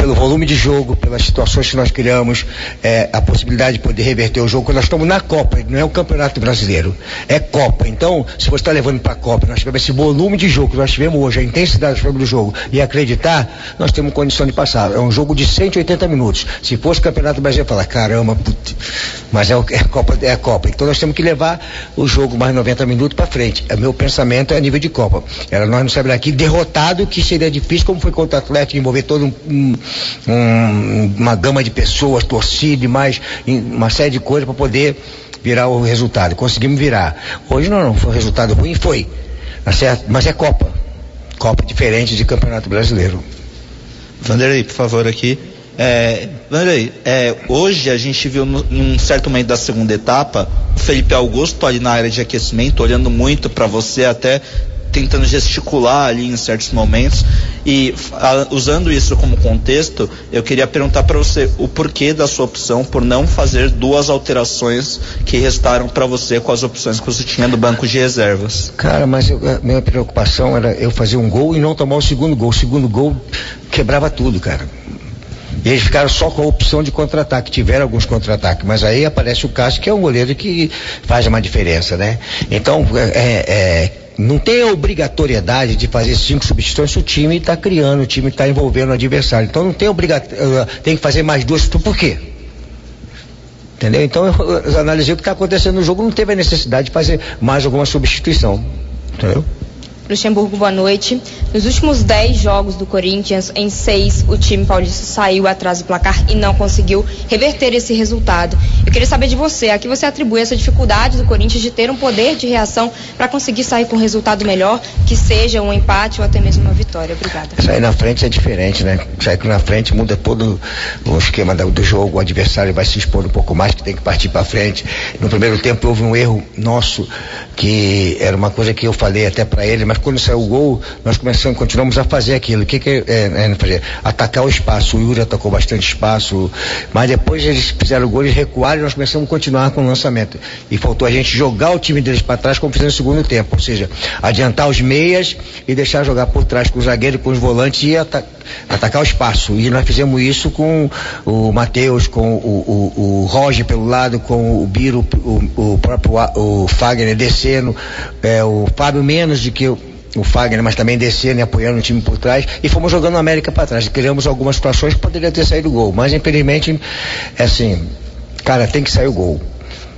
pelo volume de jogo, pelas situações que nós criamos, é, a possibilidade de poder reverter o jogo, quando nós estamos na Copa, não é o Campeonato Brasileiro, é Copa. Então, se você está levando para a Copa, nós tivemos esse volume de jogo que nós tivemos hoje, a intensidade do jogo e acreditar, nós temos condição de passar. É um jogo de 180 minutos. Se fosse Campeonato Brasileiro, falar, caramba, put... mas é, é, Copa, é Copa. Então nós temos que levar o jogo mais 90 minutos para frente. O meu pensamento é a nível de Copa. Era nós não saímos daqui derrotado, que seria difícil, como foi contra o Atlético, envolver todo um, um um, uma gama de pessoas, torcida e mais uma série de coisas para poder virar o resultado. Conseguimos virar. Hoje não, não foi um resultado ruim, foi. Tá? Mas é Copa. Copa diferente de Campeonato Brasileiro. Vanderlei, por favor, aqui. É, Vanderlei, é, hoje a gente viu no, num certo momento da segunda etapa o Felipe Augusto ali na área de aquecimento, olhando muito para você, até tentando gesticular ali em certos momentos. E a, usando isso como contexto, eu queria perguntar para você o porquê da sua opção por não fazer duas alterações que restaram para você com as opções que você tinha do banco de reservas. Cara, mas eu, minha preocupação era eu fazer um gol e não tomar o segundo gol. O segundo gol quebrava tudo, cara. E eles ficaram só com a opção de contra-ataque. Tiveram alguns contra-ataques, mas aí aparece o Cássio, que é um goleiro que faz uma diferença, né? Então, é, é, não tem a obrigatoriedade de fazer cinco substituições se o time está criando, o time está envolvendo o adversário. Então não tem obrigatoriedade, tem que fazer mais duas. Por quê? Entendeu? Então eu, eu analisei o que está acontecendo no jogo, não teve a necessidade de fazer mais alguma substituição. Entendeu? Luxemburgo, boa noite. Nos últimos 10 jogos do Corinthians, em seis, o time paulista saiu atrás do placar e não conseguiu reverter esse resultado. Eu queria saber de você, a que você atribui essa dificuldade do Corinthians de ter um poder de reação para conseguir sair com um resultado melhor, que seja um empate ou até mesmo uma vitória. Obrigada. Sair na frente é diferente, né? Sair na frente muda todo o esquema do jogo, o adversário vai se expor um pouco mais, que tem que partir para frente. No primeiro tempo houve um erro nosso, que era uma coisa que eu falei até para ele, mas quando saiu o gol, nós começamos, continuamos a fazer aquilo. O que, que é, é, fazer? Atacar o espaço. O Yuri atacou bastante espaço, mas depois eles fizeram o gol, eles recuaram e nós começamos a continuar com o lançamento. E faltou a gente jogar o time deles para trás como fizemos no segundo tempo, ou seja, adiantar os meias e deixar jogar por trás com o zagueiro, com os volantes e ata atacar o espaço. E nós fizemos isso com o Matheus, com o, o, o Roger pelo lado, com o Biro, o, o próprio o Fagner descendo, é, o Fábio menos do que o o Fagner, mas também descendo e apoiando o time por trás, e fomos jogando o América para trás. Criamos algumas situações que poderia ter saído gol, mas infelizmente, é assim, cara, tem que sair o gol.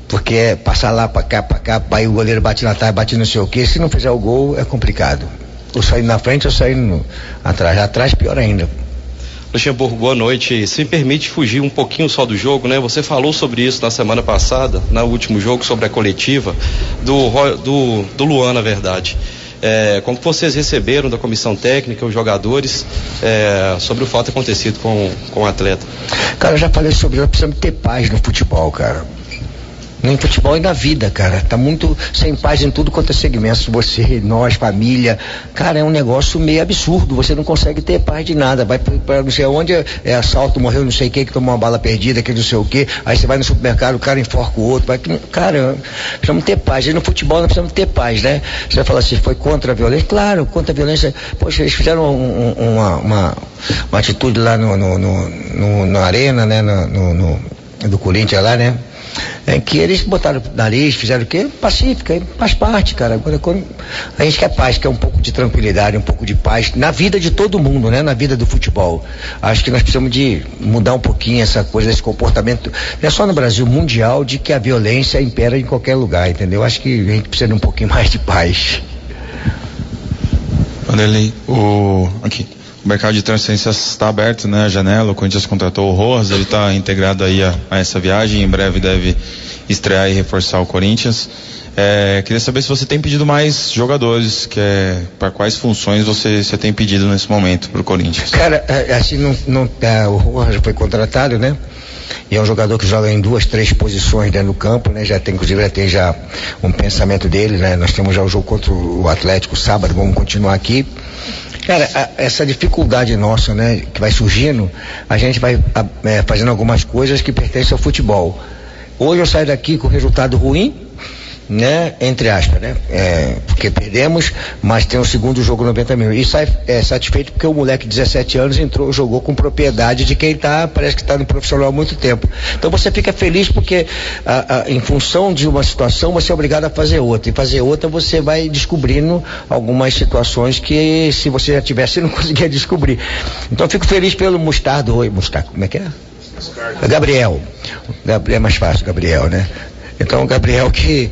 Porque é passar lá para cá, para cá, aí o goleiro bate na trave, bate não sei o que, se não fizer o gol é complicado. Ou saindo na frente ou saindo atrás. Atrás pior ainda. Luxemburgo, boa noite. Se me permite fugir um pouquinho só do jogo, né? Você falou sobre isso na semana passada, no último jogo, sobre a coletiva do, do, do Luan, na verdade. É, como vocês receberam da comissão técnica, os jogadores, é, sobre o fato acontecido com, com o atleta? Cara, eu já falei sobre nós precisamos ter paz no futebol, cara nem futebol e na vida, cara. Tá muito sem paz em tudo quanto é segmento. Você, nós, família. Cara, é um negócio meio absurdo. Você não consegue ter paz de nada. Vai para não sei onde, é assalto, morreu não sei quem, que tomou uma bala perdida, que não sei o quê. Aí você vai no supermercado, o cara enforca o outro. Vai, cara, precisamos ter paz. E no futebol nós precisamos ter paz, né? Você vai falar assim, foi contra a violência? Claro, contra a violência. Poxa, eles fizeram um, um, uma, uma, uma, atitude lá no, no, no, no, na arena, né? No, no, do Corinthians lá, né? É, que eles botaram nariz, fizeram o quê? Pacífica, faz parte, cara. Agora, quando a gente quer paz, quer um pouco de tranquilidade, um pouco de paz na vida de todo mundo, né? Na vida do futebol. Acho que nós precisamos de mudar um pouquinho essa coisa, esse comportamento, não é só no Brasil, mundial, de que a violência impera em qualquer lugar, entendeu? Acho que a gente precisa de um pouquinho mais de paz. Vanderlei, o. Aqui. O mercado de transferências está aberto, né? A janela, o Corinthians contratou o Rojas, ele está integrado aí a, a, essa viagem, em breve deve estrear e reforçar o Corinthians. É, queria saber se você tem pedido mais jogadores, que é, para quais funções você, você tem pedido nesse momento para o Corinthians? Cara, é, assim, não, não, é, o Rojas foi contratado, né? E é um jogador que joga em duas, três posições dentro do campo, né? Já tem, inclusive, já tem já um pensamento dele, né? Nós temos já o jogo contra o Atlético sábado, vamos continuar aqui. Cara, a, essa dificuldade nossa, né, que vai surgindo, a gente vai a, é, fazendo algumas coisas que pertencem ao futebol. Hoje eu saio daqui com resultado ruim, né? Entre aspas, né? É, porque perdemos, mas tem um segundo jogo 90 mil. E sai é, satisfeito porque o moleque de 17 anos entrou, jogou com propriedade de quem tá, parece que está no profissional há muito tempo. Então você fica feliz porque a, a, em função de uma situação você é obrigado a fazer outra. E fazer outra você vai descobrindo algumas situações que se você já tivesse não conseguia descobrir. Então eu fico feliz pelo Mustardo. Oi, Mustardo, como é que é? Gabriel. Gabriel é mais fácil, Gabriel, né? Então, o Gabriel que,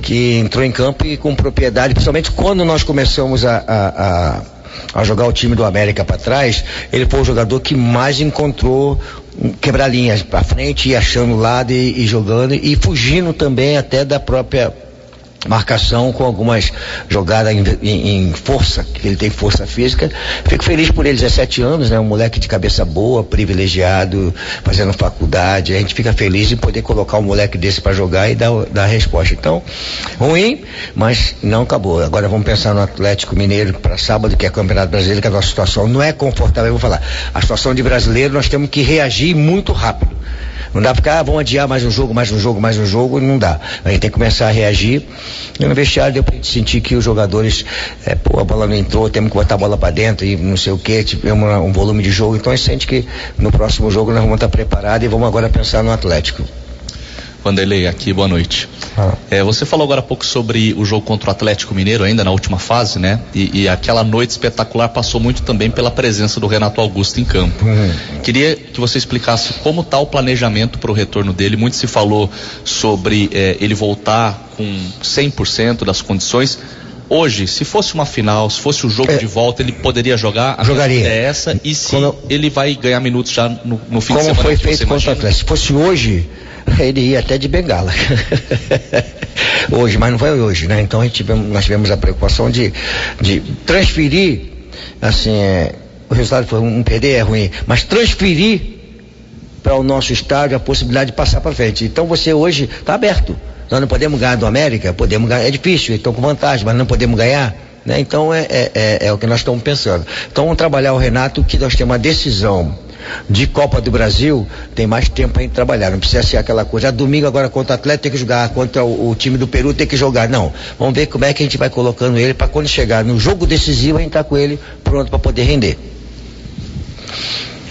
que entrou em campo e com propriedade, principalmente quando nós começamos a, a, a, a jogar o time do América para trás, ele foi o jogador que mais encontrou quebrar linhas para frente e achando lado e, e, jogando e fugindo também até da própria marcação com algumas jogadas em, em, em, força, que ele tem força física. Fico feliz por ele, 17 anos, né? Um moleque de cabeça boa, privilegiado, fazendo faculdade. A gente fica feliz de poder colocar um moleque desse para jogar e dar, dar a resposta. Então, ruim, mas não acabou. Agora vamos pensar no Atlético Mineiro para sábado, que é Campeonato Brasileiro, que a nossa situação não é confortável. Eu vou falar. A situação de brasileiro, nós temos que reagir muito rápido. Não dá pra ficar, ah, vamos adiar mais um jogo, mais um jogo, mais um jogo, não dá. A gente tem que começar a reagir. E no vestiário deu pra gente sentir que os jogadores, é, pô, a bola não entrou, temos que botar a bola para dentro e não sei o que, tivemos um volume de jogo. Então a gente sente que no próximo jogo nós vamos estar preparados e vamos agora pensar no Atlético. Vanderlei, aqui, boa noite. Ah. É, você falou agora há pouco sobre o jogo contra o Atlético Mineiro, ainda na última fase, né? E, e aquela noite espetacular passou muito também pela presença do Renato Augusto em campo. Uhum. Queria que você explicasse como está o planejamento para o retorno dele. Muito se falou sobre é, ele voltar com 100% das condições. Hoje, se fosse uma final, se fosse o jogo é, de volta, ele poderia jogar? A jogaria. É essa. E se ele vai ganhar minutos já no, no fim de semana? Como foi feito contra o Atlético. Se fosse hoje, ele ia até de bengala. hoje, mas não foi hoje, né? Então tivemos, nós tivemos a preocupação de, de transferir, assim, é, o resultado foi um perder é ruim, mas transferir para o nosso estádio a possibilidade de passar para frente. Então você hoje está aberto. Nós não podemos ganhar do América, podemos ganhar, é difícil, estão com vantagem, mas não podemos ganhar. Né? Então é, é, é, é o que nós estamos pensando. Então vamos trabalhar o Renato que nós temos uma decisão de Copa do Brasil, tem mais tempo para trabalhar. Não precisa ser aquela coisa. Ah, domingo agora contra o Atlético tem que jogar, contra o, o, time do Peru tem que jogar. Não. Vamos ver como é que a gente vai colocando ele para quando chegar no jogo decisivo a gente tá com ele pronto para poder render.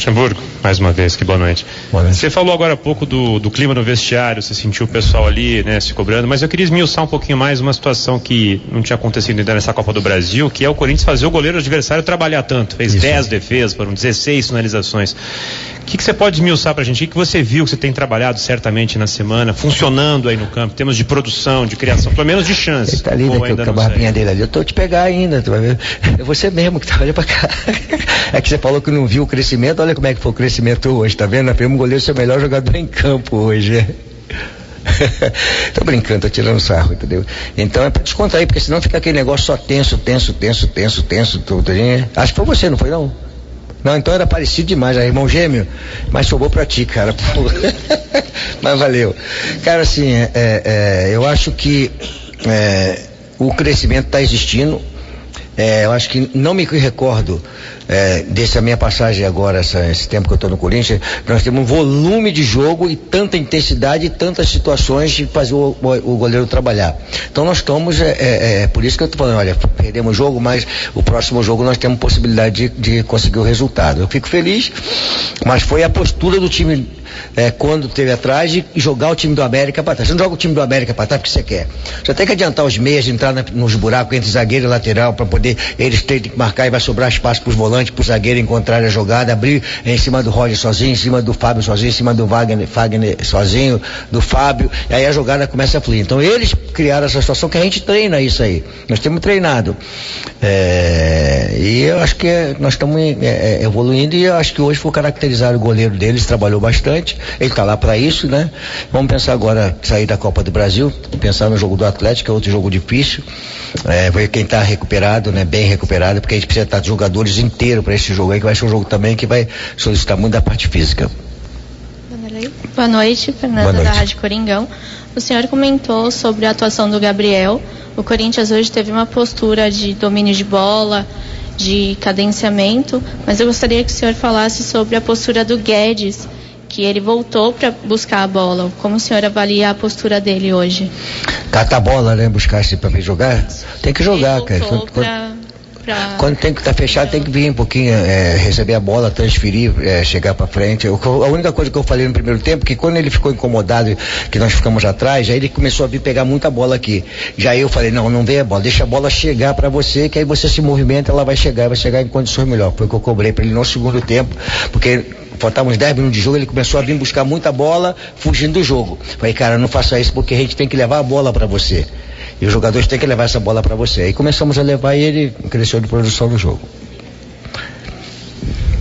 Luxemburgo, mais uma vez, que boa noite. boa noite. Você falou agora há pouco do, do, clima no vestiário, você sentiu o pessoal ali, né, se cobrando, mas eu queria esmiuçar um pouquinho mais uma situação que não tinha acontecido ainda nessa Copa do Brasil, que é o Corinthians fazer o goleiro adversário trabalhar tanto. Fez 10 defesas, foram 16 finalizações. O que, que você pode esmiuçar pra gente? O que, que você viu que você tem trabalhado certamente na semana, funcionando aí no campo, em termos de produção, de criação, pelo menos de chance? Ele tá ali, né, com a barbinha dele ali. Eu tô te pegar ainda, tu vai ver. É você mesmo que tá olhando pra cá. É que você falou que não viu o crescimento, olha como é que foi o crescimento hoje, tá vendo? Nós o goleiro ser o melhor jogador em campo hoje. tô brincando, tô tirando sarro, entendeu? Então é pra descontrair, porque senão fica aquele negócio só tenso, tenso, tenso, tenso, tenso, tudo. Acho que foi você, não foi não? Não, então era parecido demais, era irmão gêmeo, mas sobrou pra ti, cara. mas valeu. Cara, assim, é, é, eu acho que é, o crescimento está existindo. É, eu acho que não me recordo é, dessa minha passagem agora, essa, esse tempo que eu estou no Corinthians, nós temos um volume de jogo e tanta intensidade e tantas situações de fazer o, o, o goleiro trabalhar. Então nós estamos, é, é, é por isso que eu estou falando, olha, perdemos o jogo, mas o próximo jogo nós temos possibilidade de, de conseguir o resultado. Eu fico feliz, mas foi a postura do time é, quando teve atrás e jogar o time do América para trás. Você não joga o time do América para trás porque você quer. Você tem que adiantar os meias, entrar na, nos buracos entre zagueiro e lateral para poder eles terem que marcar e vai sobrar espaço para os volantes, para o zagueiro encontrar a jogada, abrir em cima do Roger sozinho, em cima do Fábio sozinho, em cima do Wagner, Wagner sozinho, do Fábio, e aí a jogada começa a fluir. Então eles criaram essa situação que a gente treina isso aí. Nós temos treinado. É, e eu acho que é, nós estamos é, é, evoluindo e eu acho que hoje foi caracterizar o goleiro deles, trabalhou bastante, ele está lá para isso, né? Vamos pensar agora sair da Copa do Brasil, pensar no jogo do Atlético, é outro jogo difícil. É, ver quem está recuperado, né? Bem recuperado, porque a gente precisa estar de jogadores inteiros para esse jogo aí, que vai ser um jogo também que vai solicitar muito da parte física. Boa noite, Fernanda Boa noite. da Rádio Coringão. O senhor comentou sobre a atuação do Gabriel. O Corinthians hoje teve uma postura de domínio de bola, de cadenciamento, mas eu gostaria que o senhor falasse sobre a postura do Guedes, que ele voltou para buscar a bola. Como o senhor avalia a postura dele hoje? Catar a bola, né? Buscar se para jogar? Tem que jogar, cara. Pra Pra... Quando tem que estar tá fechado, tem que vir um pouquinho, é, receber a bola, transferir, é, chegar para frente. Eu, a única coisa que eu falei no primeiro tempo, que quando ele ficou incomodado, que nós ficamos atrás, aí ele começou a vir pegar muita bola aqui. Já eu falei, não, não vem a bola, deixa a bola chegar para você, que aí você se movimenta, ela vai chegar, vai chegar em condições melhor. Foi o que eu cobrei para ele no segundo tempo, porque faltavam uns 10 minutos de jogo, ele começou a vir buscar muita bola, fugindo do jogo. Falei, cara, não faça isso porque a gente tem que levar a bola para você. E os jogadores têm que levar essa bola para você. Aí começamos a levar e ele cresceu de produção no jogo.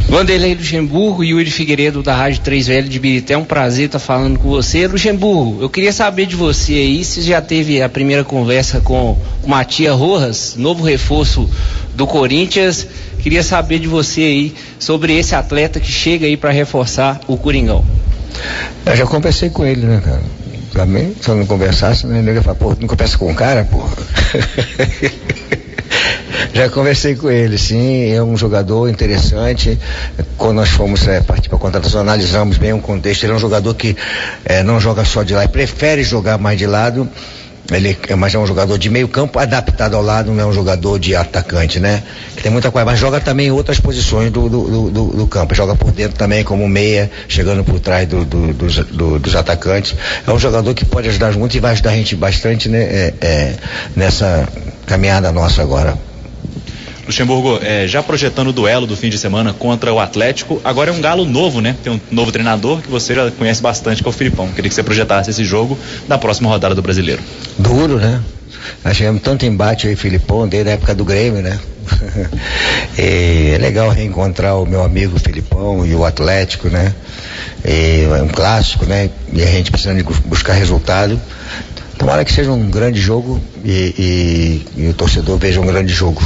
Vanderlei Luxemburgo e Yuri Figueiredo da Rádio 3 Velho de Birité, é um prazer estar falando com você. Luxemburgo, eu queria saber de você aí, se já teve a primeira conversa com o Matia Rojas, novo reforço do Corinthians. Queria saber de você aí sobre esse atleta que chega aí para reforçar o Coringão. Eu já conversei com ele, né, cara? Também, se eu não conversasse, né, ele ia falar, pô, não conversa com o cara, pô. Já conversei com ele, sim, é um jogador interessante. Quando nós fomos é, partir para a contratação, analisamos bem o contexto. Ele é um jogador que é, não joga só de lado, prefere jogar mais de lado. Ele é mais é um jogador de meio campo adaptado ao lado, não é um jogador de atacante, né? Tem muita coisa, mas joga também em outras posições do, do, do, do campo. Joga por dentro também como meia, chegando por trás dos, dos, atacantes. É um jogador que pode ajudar muito e vai ajudar a gente bastante né, é, é, nessa caminhada nossa agora. Luxemburgo, é, já projetando o duelo do fim de semana contra o Atlético, agora é um galo novo, né? Tem um novo treinador que você já conhece bastante, que é o Filipão. Queria que você projetasse esse jogo na próxima rodada do Brasileiro. Duro, né? Nós tivemos tanto embate aí, Filipão, desde a época do Grêmio, né? é legal reencontrar o meu amigo Filipão e o Atlético, né? é um clássico, né? E a gente precisando buscar resultado. Tomara que seja um grande jogo e, e, e o torcedor veja um grande jogo.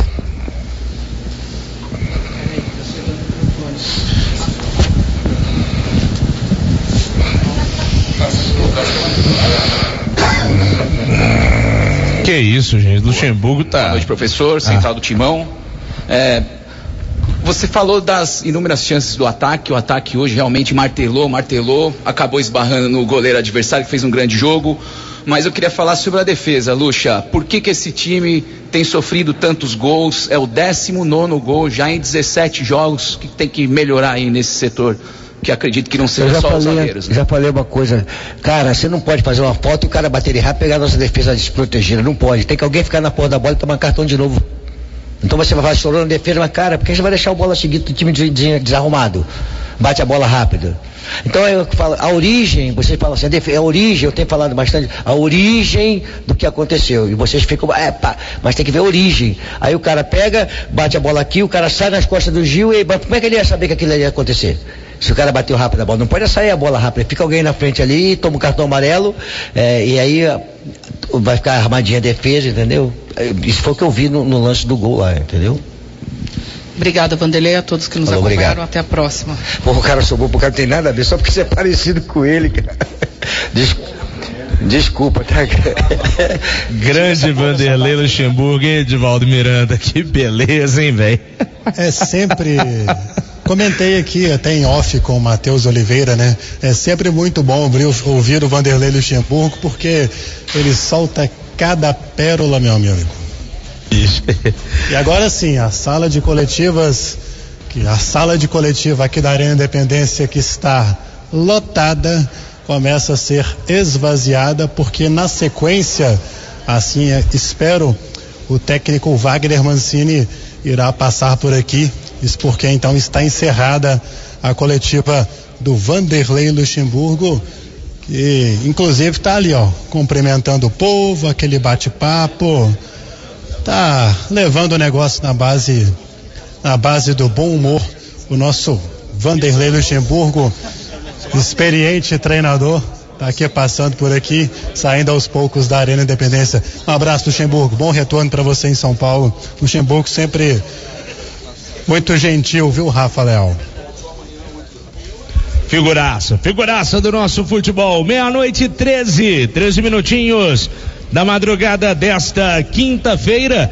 Que isso, gente. Luxemburgo tá. Boa noite, professor, central ah. do Timão. É, você falou das inúmeras chances do ataque. O ataque hoje realmente martelou, martelou, acabou esbarrando no goleiro adversário que fez um grande jogo. Mas eu queria falar sobre a defesa, Luxa. Por que, que esse time tem sofrido tantos gols? É o 19 gol já em 17 jogos que tem que melhorar aí nesse setor que acredito que não seja só falei, os zagueiros. Né? Já falei uma coisa, cara, você não pode fazer uma foto e o cara bater errado pegar a nossa defesa desprotegida, não pode. Tem que alguém ficar na porra da bola e tomar cartão de novo. Então você vai falar chorando defesa, mas cara, por que você vai deixar o bola seguir do time desarrumado? Bate a bola rápido. Então eu falo, a origem, você fala assim, a, a origem, eu tenho falado bastante, a origem do que aconteceu. E vocês ficam, é pá, mas tem que ver a origem. Aí o cara pega, bate a bola aqui, o cara sai nas costas do Gil e como é que ele ia saber que aquilo ia acontecer? Se o cara bateu rápido a bola, não pode sair a bola rápida. Fica alguém na frente ali, toma um cartão amarelo, é, e aí vai ficar armadinha a defesa, entendeu? É, isso foi o que eu vi no, no lance do gol lá, entendeu? Obrigada, Vanderlei, a todos que nos Falou, acompanharam. Obrigado. Até a próxima. Pô, o cara sobrou, o cara não tem nada a ver, só porque você é parecido com ele, cara. Desculpa. Desculpa, tá? Grande Vanderlei Luxemburgo e Edivaldo Miranda. Que beleza, hein, velho? É sempre. Comentei aqui até em off com o Matheus Oliveira, né? É sempre muito bom ouvir o Vanderlei Luxemburgo porque ele solta cada pérola, meu amigo. E agora sim, a sala de coletivas, que a sala de coletiva aqui da Arena Independência que está lotada, começa a ser esvaziada, porque na sequência, assim é, espero, o técnico Wagner Mancini irá passar por aqui, isso porque então está encerrada a coletiva do Vanderlei Luxemburgo, que inclusive está ali, ó, cumprimentando o povo, aquele bate-papo, tá levando o negócio na base, na base do bom humor, o nosso Vanderlei Luxemburgo, experiente treinador, tá aqui passando por aqui, saindo aos poucos da Arena Independência. Um abraço, Luxemburgo. Bom retorno para você em São Paulo. Luxemburgo sempre muito gentil, viu, Rafa Leal? Figuraça, figuraça do nosso futebol. Meia-noite 13, 13 minutinhos da madrugada desta quinta-feira.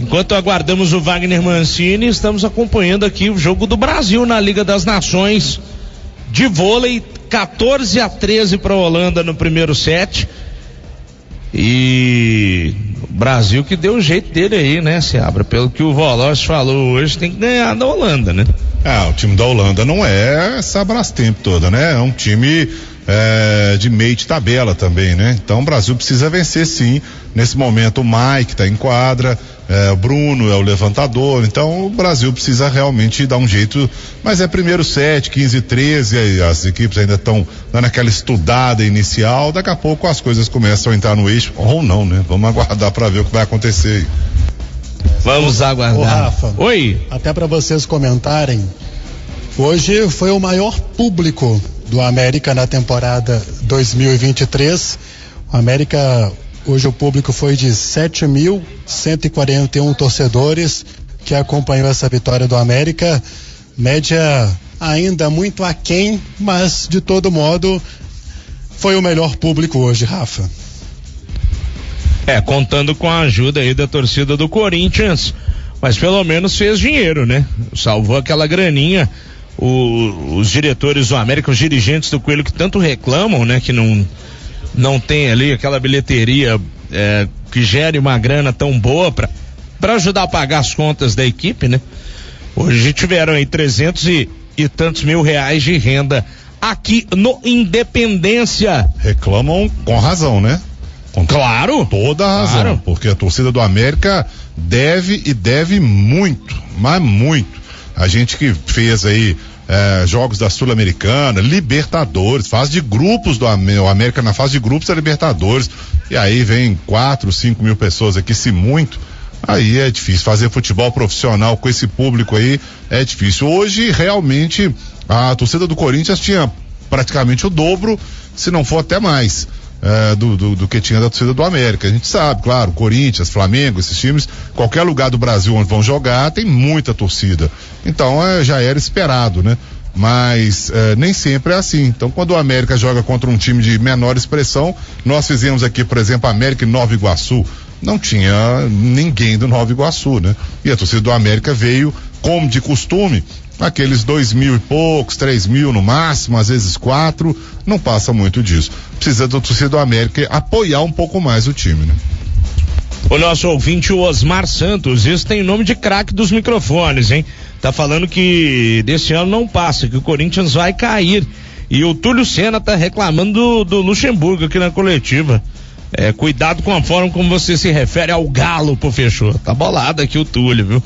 Enquanto aguardamos o Wagner Mancini, estamos acompanhando aqui o jogo do Brasil na Liga das Nações de vôlei, 14 a 13 para a Holanda no primeiro set. E o Brasil que deu o jeito dele aí, né, Seabra? Pelo que o Volos falou hoje, tem que ganhar da Holanda, né? Ah, o time da Holanda não é essa Brastemp toda, né? É um time é, de meio de tabela também, né? Então o Brasil precisa vencer sim. Nesse momento o Mike está em quadra, é, o Bruno é o levantador, então o Brasil precisa realmente dar um jeito. Mas é primeiro set, 15 13, as equipes ainda estão dando aquela estudada inicial, daqui a pouco as coisas começam a entrar no eixo, ou não, né? Vamos aguardar para ver o que vai acontecer aí. Vamos aguardar. Ô, Rafa, Oi. Até para vocês comentarem Hoje foi o maior público do América na temporada 2023. O América, hoje o público foi de 7.141 torcedores que acompanhou essa vitória do América. Média ainda muito aquém, mas de todo modo foi o melhor público hoje, Rafa. É, contando com a ajuda aí da torcida do Corinthians, mas pelo menos fez dinheiro, né? Salvou aquela graninha. O, os diretores do América, os dirigentes do Coelho que tanto reclamam, né? Que não, não tem ali aquela bilheteria é, que gere uma grana tão boa para ajudar a pagar as contas da equipe, né? Hoje tiveram aí 300 e, e tantos mil reais de renda aqui no Independência. Reclamam com razão, né? Com claro. Toda a razão. Claro. Porque a torcida do América deve e deve muito, mas muito. A gente que fez aí é, jogos da Sul-Americana, Libertadores, fase de grupos do América na fase de grupos da Libertadores. E aí vem quatro, cinco mil pessoas aqui, se muito. Aí é difícil. Fazer futebol profissional com esse público aí é difícil. Hoje, realmente, a torcida do Corinthians tinha praticamente o dobro, se não for até mais é, do, do, do, que tinha da torcida do América. A gente sabe, claro, Corinthians, Flamengo, esses times, qualquer lugar do Brasil onde vão jogar tem muita torcida. Então é, já era esperado, né? Mas é, nem sempre é assim. Então, quando o América joga contra um time de menor expressão, nós fizemos aqui, por exemplo, América e Nova Iguaçu. Não tinha ninguém do Nova Iguaçu, né? E a torcida do América veio, como de costume, aqueles dois mil e poucos, três mil no máximo, às vezes quatro, não passa muito disso. Precisa do torcedor do América apoiar um pouco mais o time, né? O nosso ouvinte, o Osmar Santos, isso tem nome de craque dos microfones, hein? Tá falando que desse ano não passa, que o Corinthians vai cair. E o Túlio Senna tá reclamando do, do Luxemburgo aqui na coletiva. É, cuidado com a forma como você se refere ao galo, pô, fechou. Tá bolado aqui o Túlio, viu?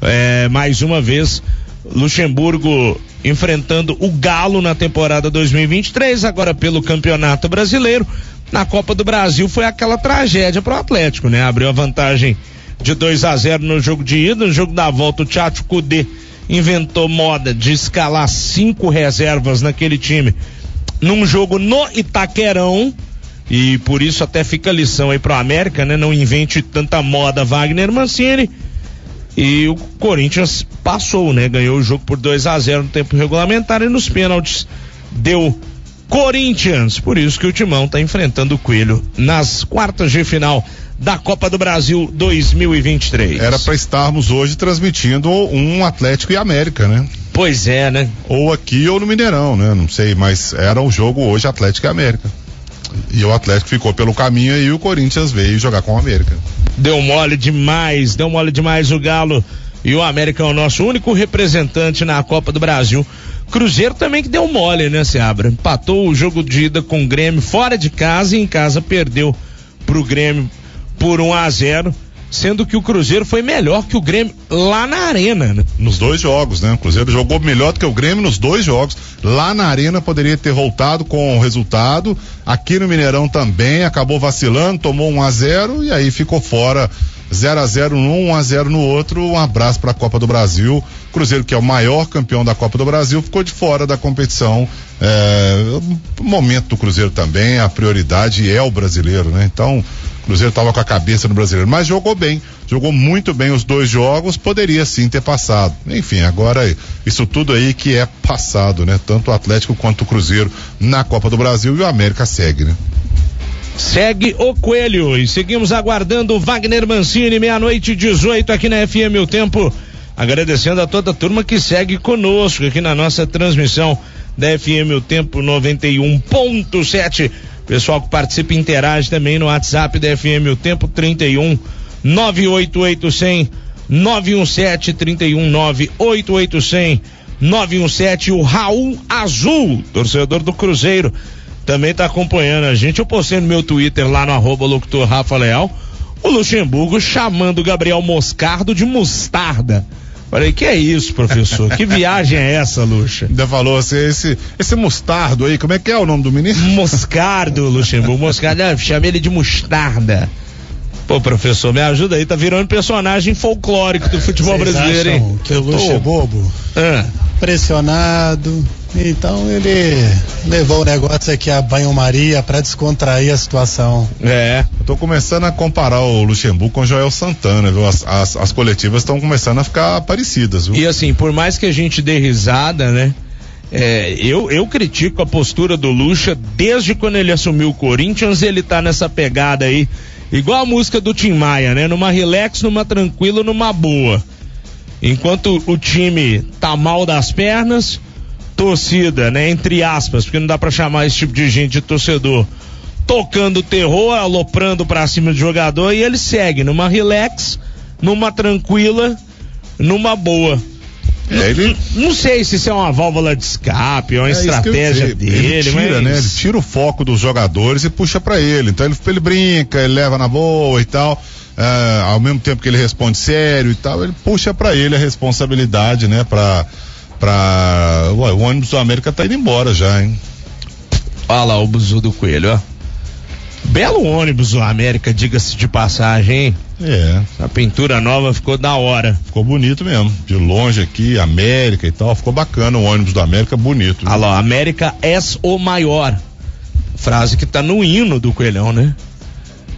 É, mais uma vez, Luxemburgo enfrentando o Galo na temporada 2023, agora pelo Campeonato Brasileiro. Na Copa do Brasil foi aquela tragédia pro Atlético, né? Abriu a vantagem de 2 a 0 no jogo de ida, no jogo da volta o Tchatcho Kudê inventou moda de escalar cinco reservas naquele time num jogo no Itaquerão e por isso até fica lição aí pro América, né? Não invente tanta moda Wagner Mancini e o Corinthians passou, né? Ganhou o jogo por 2 a 0 no tempo regulamentar e nos pênaltis deu Corinthians. Por isso que o Timão está enfrentando o Coelho nas quartas de final da Copa do Brasil 2023. Era para estarmos hoje transmitindo um Atlético e América, né? Pois é, né? Ou aqui ou no Mineirão, né? Não sei, mas era o jogo hoje Atlético e América. E o Atlético ficou pelo caminho e o Corinthians veio jogar com o América. Deu mole demais, deu mole demais o Galo. E o América é o nosso único representante na Copa do Brasil. Cruzeiro também que deu mole, né, Seabra? Empatou o jogo de ida com o Grêmio fora de casa e em casa perdeu pro Grêmio por 1 a 0 sendo que o Cruzeiro foi melhor que o Grêmio lá na arena, né? Nos dois jogos, né? O Cruzeiro jogou melhor do que o Grêmio nos dois jogos. Lá na arena poderia ter voltado com o resultado. Aqui no Mineirão também acabou vacilando, tomou um a 0 e aí ficou fora 0 a 0 num, 1 a 0 no outro. Um abraço para a Copa do Brasil. Cruzeiro, que é o maior campeão da Copa do Brasil, ficou de fora da competição. É, o momento do Cruzeiro também, a prioridade é o brasileiro, né? Então, Cruzeiro estava com a cabeça no brasileiro, mas jogou bem, jogou muito bem os dois jogos, poderia sim ter passado. Enfim, agora isso tudo aí que é passado, né? Tanto o Atlético quanto o Cruzeiro na Copa do Brasil e o América segue, né? Segue o Coelho e seguimos aguardando Wagner Mancini, meia-noite 18 aqui na FM O Tempo. Agradecendo a toda a turma que segue conosco aqui na nossa transmissão da FM O Tempo 91.7. Pessoal que participa interage também no WhatsApp da FM O Tempo 31 988 917 31 988 917 o Raul Azul, torcedor do Cruzeiro, também está acompanhando a gente. Eu postei no meu Twitter lá no arroba locutor Rafa Leal, o Luxemburgo chamando o Gabriel Moscardo de mostarda. Falei, que é isso, professor? que viagem é essa, Luxa? Ainda falou assim, esse, esse mostardo aí, como é que é o nome do menino? Moscardo, Luxemburgo. Moscardo, chamei ele de mostarda. Pô, professor, me ajuda aí, tá virando personagem folclórico do futebol Vocês brasileiro, hein? Que o Luxo é bobo. Ah. Pressionado. Então ele levou o negócio aqui a banho-maria para descontrair a situação. É. Eu tô começando a comparar o Luxemburgo com o Joel Santana, viu? As, as, as coletivas estão começando a ficar parecidas, viu? E assim, por mais que a gente dê risada, né? É, eu, eu critico a postura do Lucha desde quando ele assumiu o Corinthians, ele tá nessa pegada aí, igual a música do Tim Maia, né? Numa relax, numa tranquila, numa boa. Enquanto o time tá mal das pernas, torcida, né? Entre aspas, porque não dá para chamar esse tipo de gente de torcedor. Tocando terror, aloprando pra cima do jogador e ele segue numa relax, numa tranquila, numa boa. É, ele... Não sei se isso é uma válvula de escape, é uma É estratégia dele, ele tira, mas... né? Ele tira o foco dos jogadores e puxa pra ele. Então ele, ele brinca, ele leva na boa e tal. Ah, ao mesmo tempo que ele responde sério e tal, ele puxa pra ele a responsabilidade, né? Pra, pra... Ué, o ônibus do América tá indo embora já, hein? Olha lá o buzu do coelho, ó. Belo ônibus o América, diga-se de passagem, hein? É. A pintura nova ficou da hora. Ficou bonito mesmo. De longe aqui, América e tal. Ficou bacana o ônibus do América, bonito. Olha lá, América és o maior. Frase que tá no hino do Coelhão, né?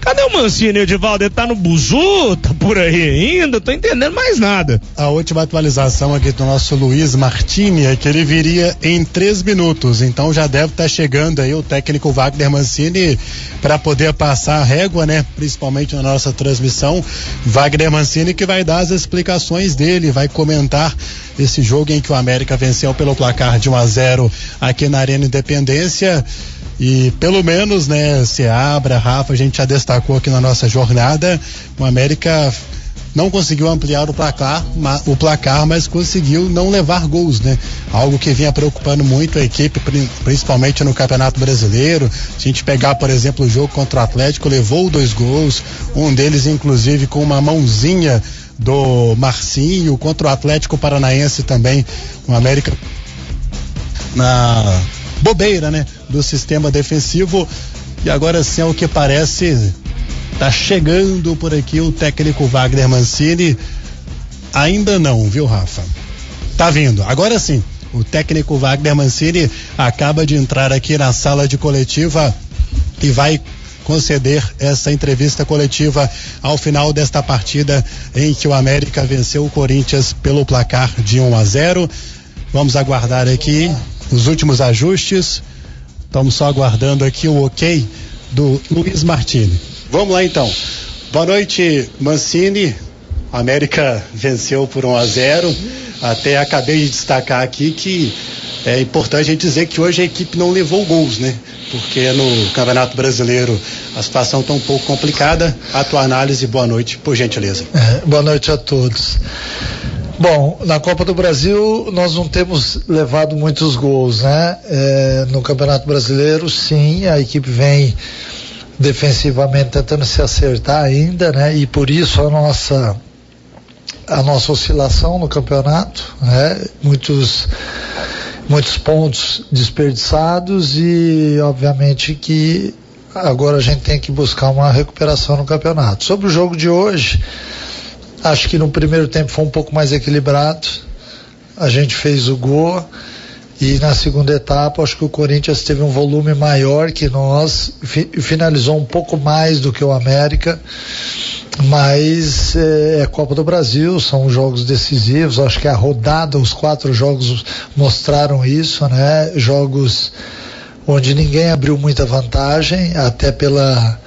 Cadê o Mancini, Edivaldo? Ele tá no buzu? Tá por aí ainda? Tô entendendo mais nada. A última atualização aqui do nosso Luiz Martini é que ele viria em três minutos. Então já deve estar chegando aí o técnico Wagner Mancini para poder passar a régua, né? Principalmente na nossa transmissão. Wagner Mancini que vai dar as explicações dele, vai comentar esse jogo em que o América venceu pelo placar de 1 a 0 aqui na Arena Independência. E pelo menos, né, Seabra, Rafa, a gente já destacou aqui na nossa jornada, o América não conseguiu ampliar o placar, o placar, mas conseguiu não levar gols, né? Algo que vinha preocupando muito a equipe, pri- principalmente no Campeonato Brasileiro. Se a gente pegar, por exemplo, o jogo contra o Atlético, levou dois gols, um deles inclusive com uma mãozinha do Marcinho, contra o Atlético Paranaense também, o América na bobeira, né, do sistema defensivo. E agora sim, ao que parece, tá chegando por aqui o técnico Wagner Mancini. Ainda não, viu, Rafa? Tá vindo. Agora sim, o técnico Wagner Mancini acaba de entrar aqui na sala de coletiva e vai conceder essa entrevista coletiva ao final desta partida em que o América venceu o Corinthians pelo placar de 1 a 0. Vamos aguardar aqui os últimos ajustes. Estamos só aguardando aqui o ok do Luiz Martini. Vamos lá então. Boa noite, Mancini. A América venceu por 1 a 0. Até acabei de destacar aqui que é importante a gente dizer que hoje a equipe não levou gols, né? Porque no Campeonato Brasileiro a situação está um pouco complicada. A tua análise, boa noite, por gentileza. É, boa noite a todos. Bom, na Copa do Brasil nós não temos levado muitos gols, né? É, no Campeonato Brasileiro, sim, a equipe vem defensivamente tentando se acertar ainda, né? E por isso a nossa a nossa oscilação no campeonato, né? Muitos muitos pontos desperdiçados e obviamente que agora a gente tem que buscar uma recuperação no campeonato. Sobre o jogo de hoje, acho que no primeiro tempo foi um pouco mais equilibrado. A gente fez o gol e na segunda etapa acho que o Corinthians teve um volume maior que nós, fi- finalizou um pouco mais do que o América, mas é, é Copa do Brasil, são jogos decisivos, acho que a rodada, os quatro jogos mostraram isso, né? Jogos onde ninguém abriu muita vantagem, até pela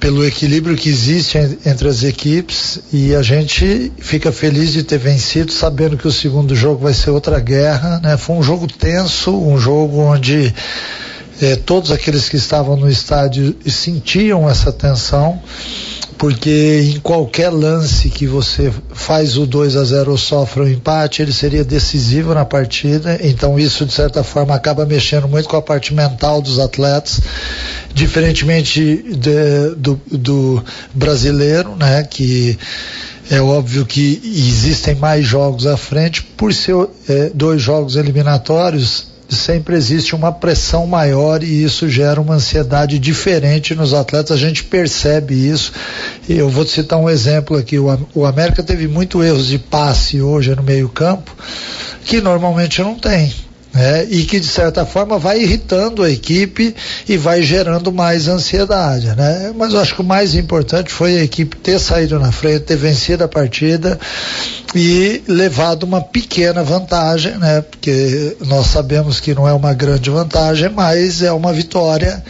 pelo equilíbrio que existe en- entre as equipes e a gente fica feliz de ter vencido, sabendo que o segundo jogo vai ser outra guerra, né? Foi um jogo tenso, um jogo onde eh, todos aqueles que estavam no estádio sentiam essa tensão, porque em qualquer lance que você faz o 2 a 0 ou sofre um empate, ele seria decisivo na partida. Então isso de certa forma acaba mexendo muito com a parte mental dos atletas, diferentemente de- do, do brasileiro, né, que é óbvio que existem mais jogos à frente, por ser eh, dois jogos eliminatórios, sempre existe uma pressão maior e isso gera uma ansiedade diferente nos atletas. A gente percebe isso. E eu vou citar um exemplo aqui: o, o América teve muito erros de passe hoje no meio-campo, que normalmente não tem né? e que de certa forma vai irritando a equipe e vai gerando mais ansiedade. Né? Mas eu acho que o mais importante foi a equipe ter saído na frente, ter vencido a partida e levado uma pequena vantagem, né? porque nós sabemos que não é uma grande vantagem, mas é uma vitória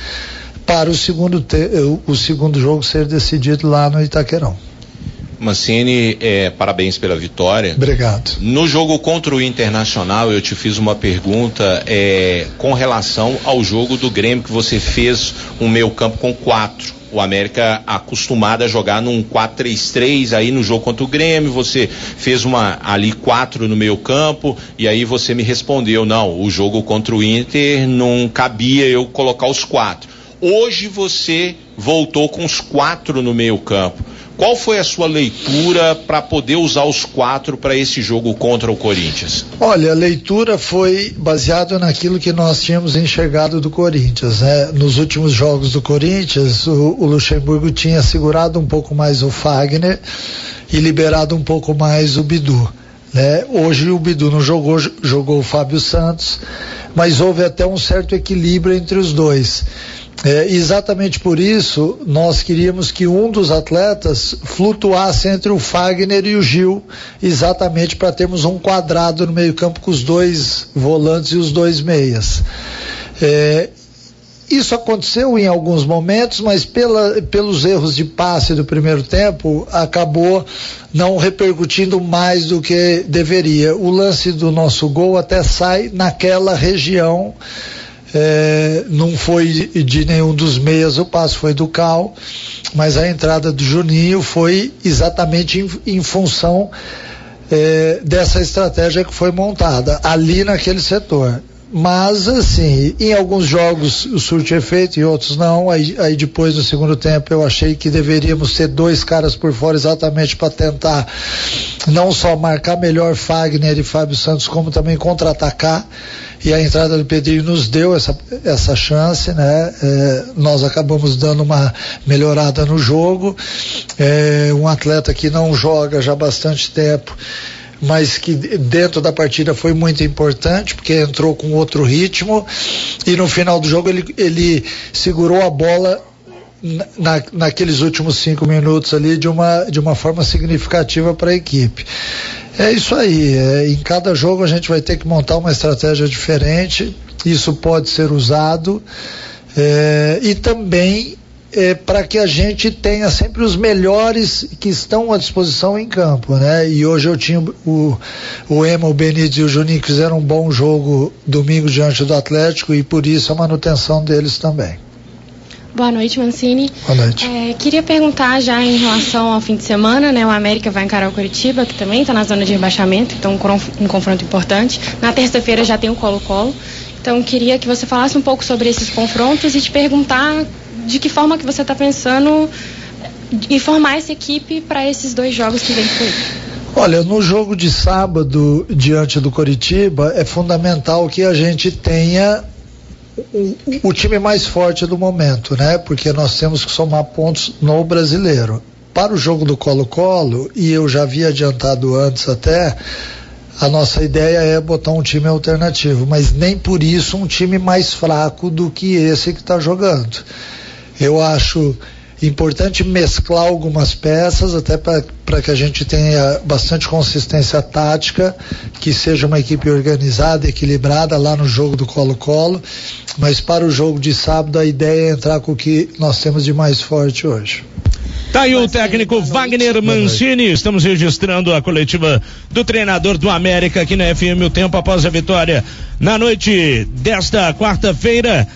para o segundo, o segundo jogo ser decidido lá no Itaquerão. Mancini, é, parabéns pela vitória. Obrigado. No jogo contra o Internacional, eu te fiz uma pergunta é, com relação ao jogo do Grêmio que você fez um meio campo com quatro. O América acostumado a jogar num 4-3-3 aí no jogo contra o Grêmio, você fez uma ali quatro no meio campo e aí você me respondeu, não, o jogo contra o Inter não cabia eu colocar os quatro. Hoje você voltou com os quatro no meio campo. Qual foi a sua leitura para poder usar os quatro para esse jogo contra o Corinthians? Olha, a leitura foi baseada naquilo que nós tínhamos enxergado do Corinthians. Né? Nos últimos jogos do Corinthians, o, o Luxemburgo tinha segurado um pouco mais o Fagner e liberado um pouco mais o Bidu. Né? Hoje o Bidu não jogou, jogou o Fábio Santos, mas houve até um certo equilíbrio entre os dois. É, exatamente por isso, nós queríamos que um dos atletas flutuasse entre o Fagner e o Gil, exatamente para termos um quadrado no meio-campo com os dois volantes e os dois meias. É, isso aconteceu em alguns momentos, mas pela, pelos erros de passe do primeiro tempo, acabou não repercutindo mais do que deveria. O lance do nosso gol até sai naquela região é, não foi de nenhum dos meias o passo, foi do Cal, mas a entrada do Juninho foi exatamente em, em função é, dessa estratégia que foi montada ali naquele setor. Mas, assim, em alguns jogos surte efeito, e outros não. Aí, aí depois, no segundo tempo, eu achei que deveríamos ter dois caras por fora exatamente para tentar não só marcar melhor Fagner e Fábio Santos, como também contra-atacar e a entrada do Pedrinho nos deu essa, essa chance, né? É, nós acabamos dando uma melhorada no jogo. É, um atleta que não joga já há bastante tempo, mas que dentro da partida foi muito importante, porque entrou com outro ritmo e no final do jogo ele, ele segurou a bola na, naqueles últimos cinco minutos ali de uma, de uma forma significativa para a equipe. É isso aí. É, em cada jogo a gente vai ter que montar uma estratégia diferente. Isso pode ser usado. É, e também é, para que a gente tenha sempre os melhores que estão à disposição em campo, né? E hoje eu tinha o, o Ema, o Benítez e o Juninho que fizeram um bom jogo domingo diante do Atlético e por isso a manutenção deles também. Boa noite, Mancini. Boa noite. É, queria perguntar já em relação ao fim de semana, né? O América vai encarar o Curitiba, que também está na zona de rebaixamento, então um, um confronto importante. Na terça-feira já tem o Colo-Colo. Então queria que você falasse um pouco sobre esses confrontos e te perguntar de que forma que você está pensando em formar essa equipe para esses dois jogos que vem por aí. Olha, no jogo de sábado diante do Coritiba é fundamental que a gente tenha o, o time mais forte do momento, né? Porque nós temos que somar pontos no brasileiro. Para o jogo do Colo-Colo, e eu já havia adiantado antes até, a nossa ideia é botar um time alternativo, mas nem por isso um time mais fraco do que esse que está jogando. Eu acho importante mesclar algumas peças, até para que a gente tenha bastante consistência tática, que seja uma equipe organizada, equilibrada lá no jogo do Colo-Colo, mas para o jogo de sábado a ideia é entrar com o que nós temos de mais forte hoje. Tá aí o técnico Wagner Mancini. Estamos registrando a coletiva do treinador do América aqui na FM o tempo após a vitória na noite desta quarta-feira.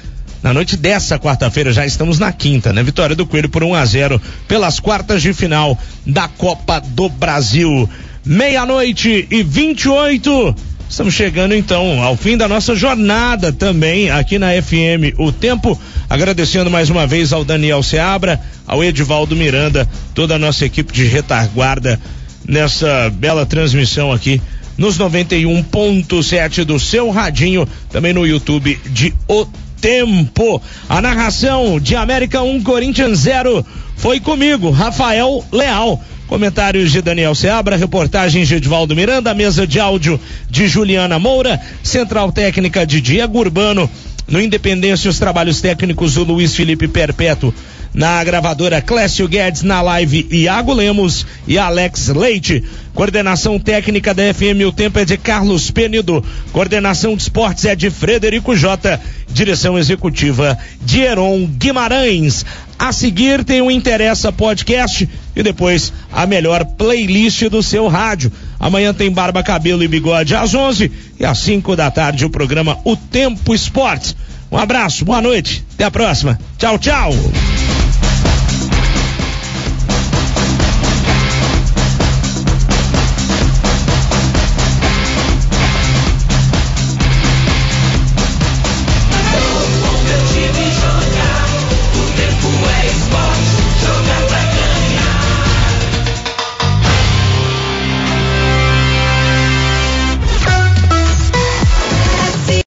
Na noite dessa quarta-feira, já estamos na quinta, né? Vitória do Coelho por 1 a 0 pelas quartas de final da Copa do Brasil. Meia-noite e 28. Estamos chegando então ao fim da nossa jornada também aqui na FM O Tempo. Agradecendo mais uma vez ao Daniel Seabra, ao Edivaldo Miranda, toda a nossa equipe de retaguarda nessa bela transmissão aqui nos 91.7 do seu radinho, também no YouTube de O Tempo. A narração de América 1 Corinthians 0 foi comigo, Rafael Leal. Comentários de Daniel Seabra, reportagens de Edvaldo Miranda, mesa de áudio de Juliana Moura, central técnica de Diego Urbano, no Independência os trabalhos técnicos do Luiz Felipe Perpétuo na gravadora Clécio Guedes, na live Iago Lemos e Alex Leite. Coordenação técnica da FM O Tempo é de Carlos Penido. Coordenação de esportes é de Frederico Jota. Direção executiva de Heron Guimarães. A seguir tem o Interessa Podcast e depois a melhor playlist do seu rádio. Amanhã tem Barba, Cabelo e Bigode às 11 e às 5 da tarde o programa O Tempo Esportes. Um abraço, boa noite, até a próxima. Tchau, tchau.